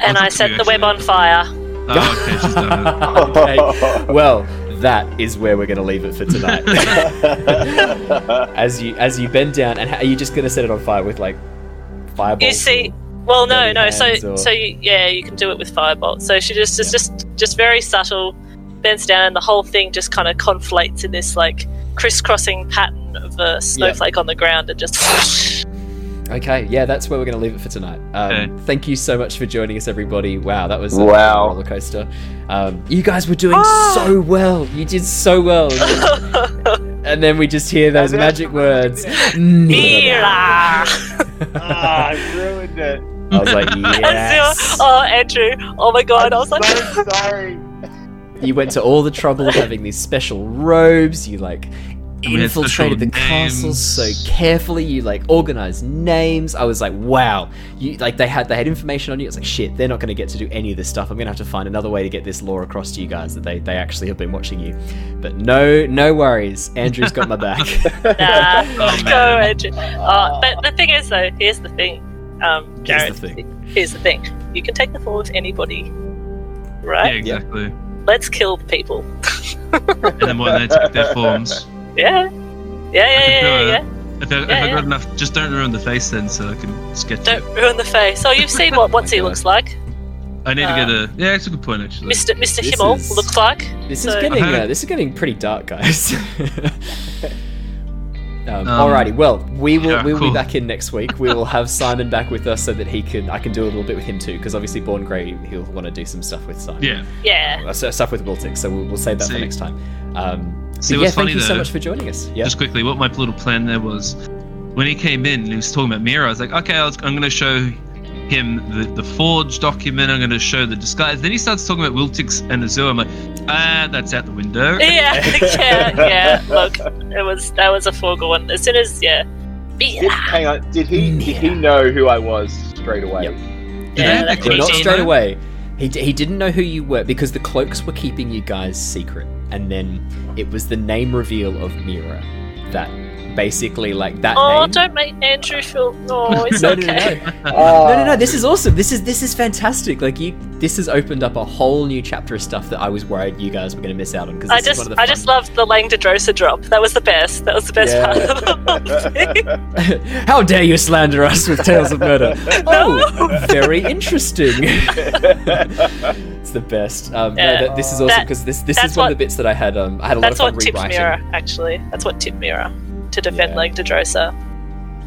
and
I'll
I set the web on fire.
Oh, okay, she's done it.
okay. Well, that is where we're going to leave it for tonight. as you as you bend down, and are you just going to set it on fire with like fireballs?
You see, well, no, no. So,
or-
so you, yeah, you can do it with firebolt. So she just, just, just, just very subtle, bends down, and the whole thing just kind of conflates in this like crisscrossing pattern of a snowflake on the ground, and just.
Okay, yeah, that's where we're going to leave it for tonight. Um,
Okay.
Thank you so much for joining us, everybody. Wow, that was a
Wow.
roller coaster. Um, you guys were doing so well. You did so well. and then we just hear those magic words.
Mira!
ah, I ruined it.
I was like, yes.
oh, Andrew! Oh my God! I was like,
so sorry.
You went to all the trouble of having these special robes. You like
And we had
infiltrated the
special
castle so carefully. You like organized names. I was like, wow. You like they had they had information on you. It's like shit. They're not going to get to do any of this stuff. I'm going to have to find another way to get this lore across to you guys that they they actually have been watching you. But no no worries. Andrew's got my back.
nah,
Oh,
go. Andrew. Oh, but the thing is, though, here's the thing, um,
Here's the thing.
Here's the thing. You can take the form of anybody,
Yeah,
right?
exactly.
Let's kill the people.
And then when they take their forms.
Yeah. Yeah, yeah, yeah, yeah, yeah.
If I, if
Yeah,
I
yeah.
got enough, just don't ruin the face then, so I can sketch.
Don't ruin the face. Oh, you've seen what what's he looks like.
I need to
uh,
get a. Yeah, it's a good point actually.
Mr. Mr.
This
Himmel
is-
looks like.
This is getting
I
uh, this is getting pretty dark, guys. Um,
Um,
alrighty, well, we will
yeah,
we will be back in next week. We will have Simon back with us so that he can I can do a little bit with him too, because obviously Born Grey he'll want to do some stuff with Simon.
Yeah.
Yeah.
Uh, stuff with Wiltix, so we'll, we'll save that for next time. Um,
See,
yeah,
what's
thank
funny
you so much for joining us. Yeah,
Just quickly, what my little plan there was, when he came in and he was talking about Mira, I was like, okay, I was, I'm going to show him the, the forge document. I'm going to show the disguise. Then he starts talking about Wiltix and Azure. I'm like, ah, that's out the window.
Yeah, yeah, yeah. Look, it was that was a foregone. As soon as yeah,
Did, hang on. Did he? Did he know who I was straight away?
Yep.
Did
yeah,
they
that's
not
easy.
straight away. He, d- he didn't know who you were because the cloaks were keeping you guys secret, and then it was the name reveal of Mira that basically like that
Oh,
name.
don't make Andrew feel. Oh, it's
no, no, no,
okay.
no.
Oh.
no, no, no. This is awesome. This is this is fantastic. Like you, this has opened up a whole new chapter of stuff that I was worried you guys were going to miss out on. Because
I just,
one of the
I
fun-
just loved the Langdedrosa drop. That was the best. That was the best
Yeah.
part of the whole thing.
How dare you slander us with tales of murder? Oh, very interesting. it's the best. Um, no,
Yeah.
that, this is awesome because this this
that's
is one
what-
of the bits that I had. Um, I had a lot of fun
what tipped
rewriting.
Mira, actually. That's what tipped Mira to defend
Yeah.
Langdedrosa.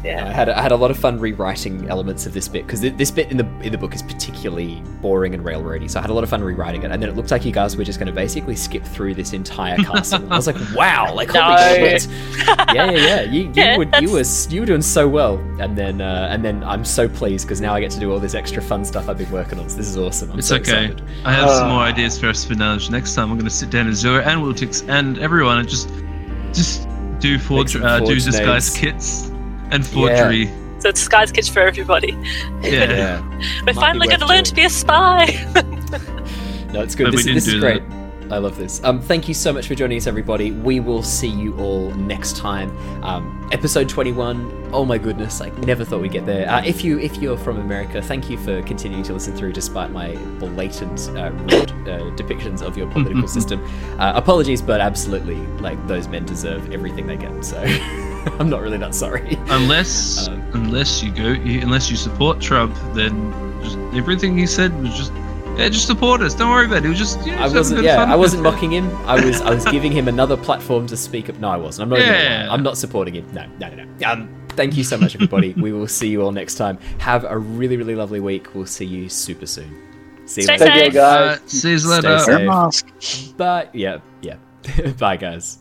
I
Yeah.
had I had a lot of fun rewriting elements of this bit because this bit in the in the book is particularly boring and railroady. So I had a lot of fun rewriting it, and then it looked like you guys were just going to basically skip through this entire castle. I was like, wow, like holy
No.
shit! yeah, yeah, yeah. You, you,
Yeah,
were, you were you were doing so well, and then uh, and then I'm so pleased because now I get to do all this extra fun stuff I've been working on. So this is awesome. I'm
It's
so
okay.
excited.
I have some
Ah.
more ideas for espionage. Next time, I'm going to sit down with Azure and Wiltix and everyone and just just do forge,
some
uh, do disguise
names.
kits and forgery.
So it's Sky's Kitch for everybody.
Yeah.
Yeah.
We're
Might
finally going to
worth
learn to be a spy.
No, it's good.
But we
This,
didn't
this is
do
great. I love this. Um, thank you so much for joining us, everybody. We will see you all next time. Um, episode 21. Oh my goodness! I never thought we'd get there. Uh, if you if you're from America, thank you for continuing to listen through, despite my blatant uh, rude uh, depictions of your political system. Uh, apologies, but absolutely, like those men deserve everything they get. So I'm not really that sorry.
Unless
Um,
unless you go you, unless you support Trump, then just everything he said was just yeah, just support us. Don't worry about it. It was just yeah,
I
just
wasn't. Yeah,
fun.
I wasn't mocking him. I was. I was giving him another platform to speak up. No, I wasn't. I'm not. even
Yeah.
I'm not supporting him. No, no, no, no. Um, thank you so much, everybody. we will see you all next time. Have a really, really lovely week. We'll see you super soon. See you
Stay
later.
Take care,
safe.
guys.
Uh, see you later.
Stay
later.
safe.
Wear a mask.
Bye. Yeah, yeah. Bye, guys.